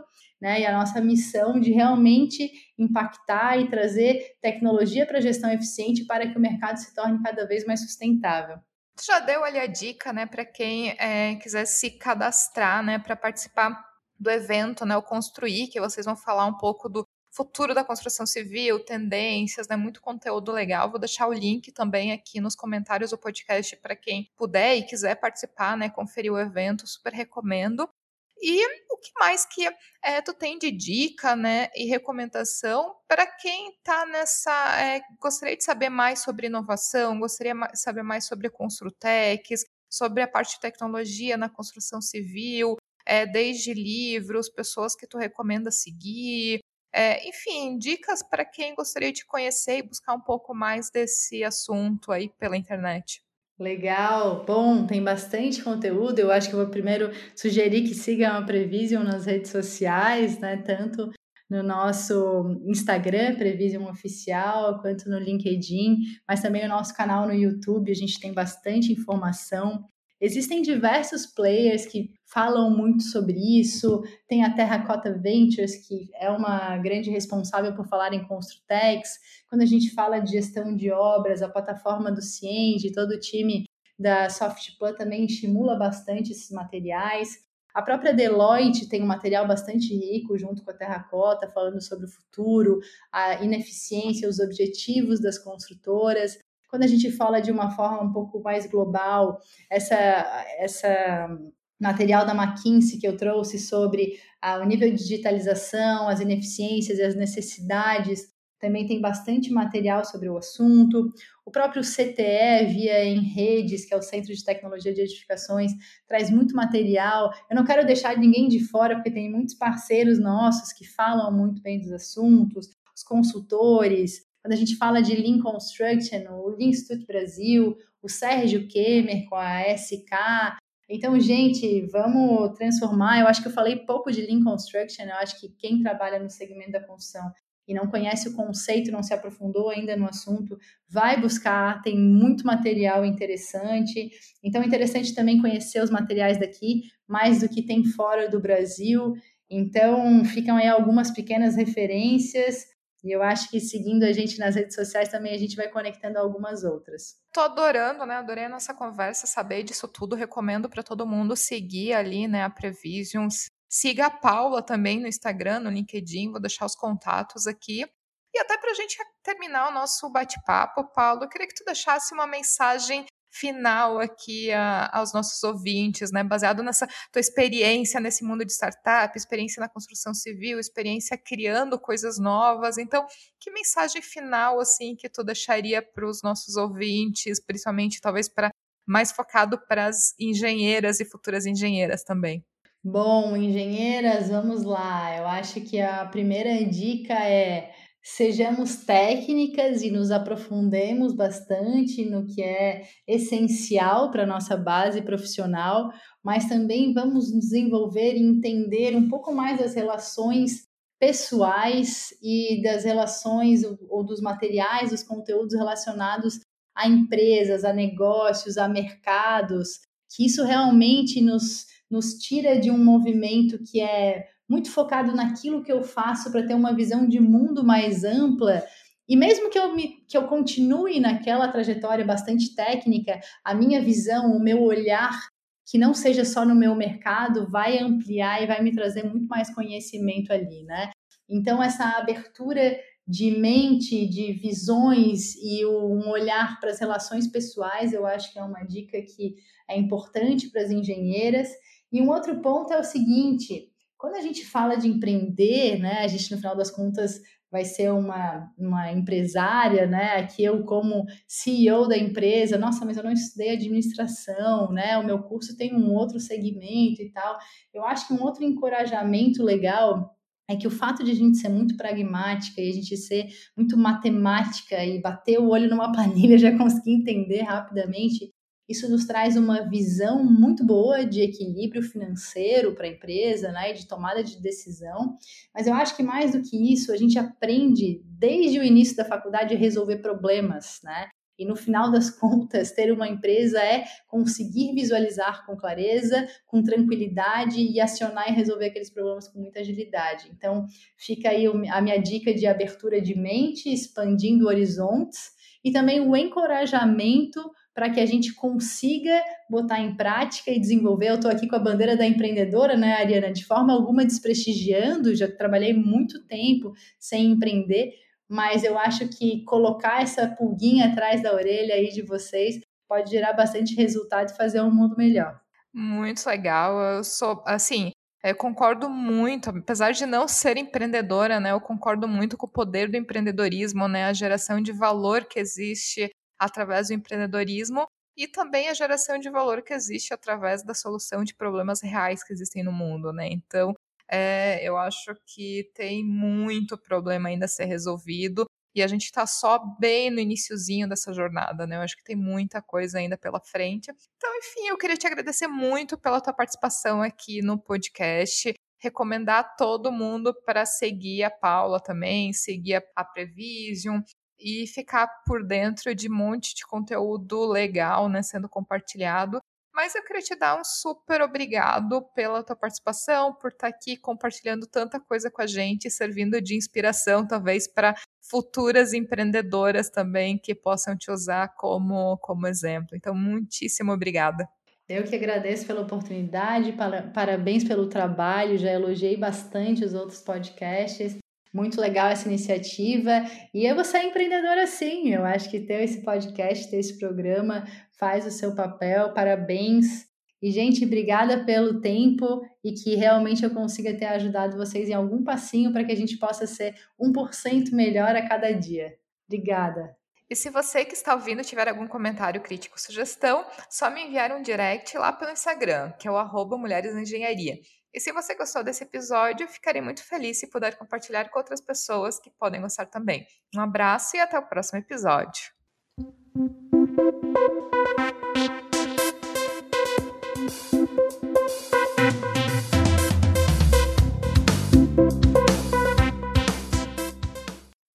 né? E a nossa missão de realmente impactar e trazer tecnologia para gestão eficiente para que o mercado se torne cada vez mais sustentável. Tu já deu ali a dica, né, para quem é, quiser se cadastrar, né, para participar do evento, né, o Construir, que vocês vão falar um pouco do futuro da construção civil, tendências, né? Muito conteúdo legal. Vou deixar o link também aqui nos comentários do podcast para quem puder e quiser participar, né? Conferir o evento, super recomendo. E o que mais que é, tu tem de dica, né, e recomendação para quem está nessa, é, gostaria de saber mais sobre inovação, gostaria de saber mais sobre Construtex, sobre a parte de tecnologia na construção civil, é, desde livros, pessoas que tu recomenda seguir, enfim, dicas para quem gostaria de conhecer e buscar um pouco mais desse assunto aí pela internet. Legal, bom, tem bastante conteúdo. Eu acho que eu vou primeiro sugerir que sigam a Prevision nas redes sociais, né? Tanto no nosso Instagram, Prevision Oficial, quanto no LinkedIn, mas também o nosso canal no YouTube. A gente tem bastante informação. Existem diversos players que falam muito sobre isso. Tem a Terracota Ventures, que é uma grande responsável por falar em Construtex. Quando a gente fala de gestão de obras, a plataforma do Cienge, todo o time da Softplan também estimula bastante esses materiais. A própria Deloitte tem um material bastante rico junto com a Terracota, falando sobre o futuro, a ineficiência, os objetivos das construtoras. Quando a gente fala de uma forma um pouco mais global, essa, essa material da McKinsey que eu trouxe sobre ah, o nível de digitalização, as ineficiências e as necessidades, também tem bastante material sobre o assunto. O próprio CTE, via em redes, que é o Centro de Tecnologia de Edificações, traz muito material. Eu não quero deixar ninguém de fora, porque tem muitos parceiros nossos que falam muito bem dos assuntos, os consultores. Quando a gente fala de Lean Construction, o Lean Institute Brasil, o Sérgio Kemer com a SK, então, gente, vamos transformar. Eu acho que eu falei pouco de Lean Construction. Eu acho que quem trabalha no segmento da construção e não conhece o conceito, não se aprofundou ainda no assunto, vai buscar, tem muito material interessante. Então, é interessante também conhecer os materiais daqui, mais do que tem fora do Brasil. Então, ficam aí algumas pequenas referências. E eu acho que seguindo a gente nas redes sociais também a gente vai conectando algumas outras. Tô adorando, né? Adorei a nossa conversa, saber disso tudo. Recomendo para todo mundo seguir ali, né, a Previsions. Siga a Paula também no Instagram, no LinkedIn, vou deixar os contatos aqui. E até para a gente terminar o nosso bate-papo, Paulo, eu queria que tu deixasse uma mensagem final aqui a, aos nossos ouvintes, né? Baseado nessa tua experiência nesse mundo de startup, experiência na construção civil, experiência criando coisas novas. Então, que mensagem final assim que tu deixaria para os nossos ouvintes, principalmente talvez para mais focado para as engenheiras e futuras engenheiras também? Bom, engenheiras, vamos lá. Eu acho que a primeira dica é sejamos técnicas e nos aprofundemos bastante no que é essencial para a nossa base profissional, mas também vamos desenvolver e entender um pouco mais das relações pessoais e das relações ou dos materiais, dos conteúdos relacionados a empresas, a negócios, a mercados, que isso realmente nos, nos tira de um movimento que é muito focado naquilo que eu faço para ter uma visão de mundo mais ampla. E mesmo que eu, me, que eu continue naquela trajetória bastante técnica, a minha visão, o meu olhar, que não seja só no meu mercado, vai ampliar e vai me trazer muito mais conhecimento ali, né? Então, essa abertura de mente, de visões e um olhar para as relações pessoais, eu acho que é uma dica que é importante para as engenheiras. E um outro ponto é o seguinte: quando a gente fala de empreender, né, a gente no final das contas vai ser uma, uma empresária, né? Aqui eu como CEO da empresa, nossa, mas eu não estudei administração, né? O meu curso tem um outro segmento e tal. Eu acho que um outro encorajamento legal é que o fato de a gente ser muito pragmática e a gente ser muito matemática e bater o olho numa planilha já conseguir entender rapidamente, isso nos traz uma visão muito boa de equilíbrio financeiro para a empresa, né, de tomada de decisão. Mas eu acho que mais do que isso, a gente aprende desde o início da faculdade a resolver problemas, né? E no final das contas, ter uma empresa é conseguir visualizar com clareza, com tranquilidade e acionar e resolver aqueles problemas com muita agilidade. Então, fica aí a minha dica de abertura de mente, expandindo horizontes e também o encorajamento para que a gente consiga botar em prática e desenvolver. Eu estou aqui com a bandeira da empreendedora, né, Ariana? De forma alguma desprestigiando, já trabalhei muito tempo sem empreender, mas eu acho que colocar essa pulguinha atrás da orelha aí de vocês pode gerar bastante resultado e fazer um mundo melhor. Muito legal. Eu sou, assim, eu concordo muito, apesar de não ser empreendedora, né? Eu concordo muito com o poder do empreendedorismo, né? A geração de valor que existe através do empreendedorismo e também a geração de valor que existe através da solução de problemas reais que existem no mundo, né? Então, é, eu acho que tem muito problema ainda a ser resolvido e a gente está só bem no iníciozinho dessa jornada, né? Eu acho que tem muita coisa ainda pela frente. Então, enfim, eu queria te agradecer muito pela tua participação aqui no podcast. Recomendar todo mundo para seguir a Paula também, seguir a, a Prevision e ficar por dentro de um monte de conteúdo legal, né, sendo compartilhado. Mas eu queria te dar um super obrigado pela tua participação, por estar aqui compartilhando tanta coisa com a gente, servindo de inspiração, talvez, para futuras empreendedoras também que possam te usar como, como exemplo. Então, muitíssimo obrigada. Eu que agradeço pela oportunidade, parabéns pelo trabalho, já elogiei bastante os outros podcasts. Muito legal essa iniciativa. E eu vou ser empreendedora sim. Eu acho que ter esse podcast, ter esse programa faz o seu papel. Parabéns. E, gente, obrigada pelo tempo e que realmente eu consiga ter ajudado vocês em algum passinho para que a gente possa ser 1% melhor a cada dia. Obrigada. E se você que está ouvindo tiver algum comentário, crítico, sugestão, só me enviar um direct lá pelo Instagram, que é o arroba Mulheres Engenharia. E se você gostou desse episódio, ficarei muito feliz se puder compartilhar com outras pessoas que podem gostar também. Um abraço e até o próximo episódio.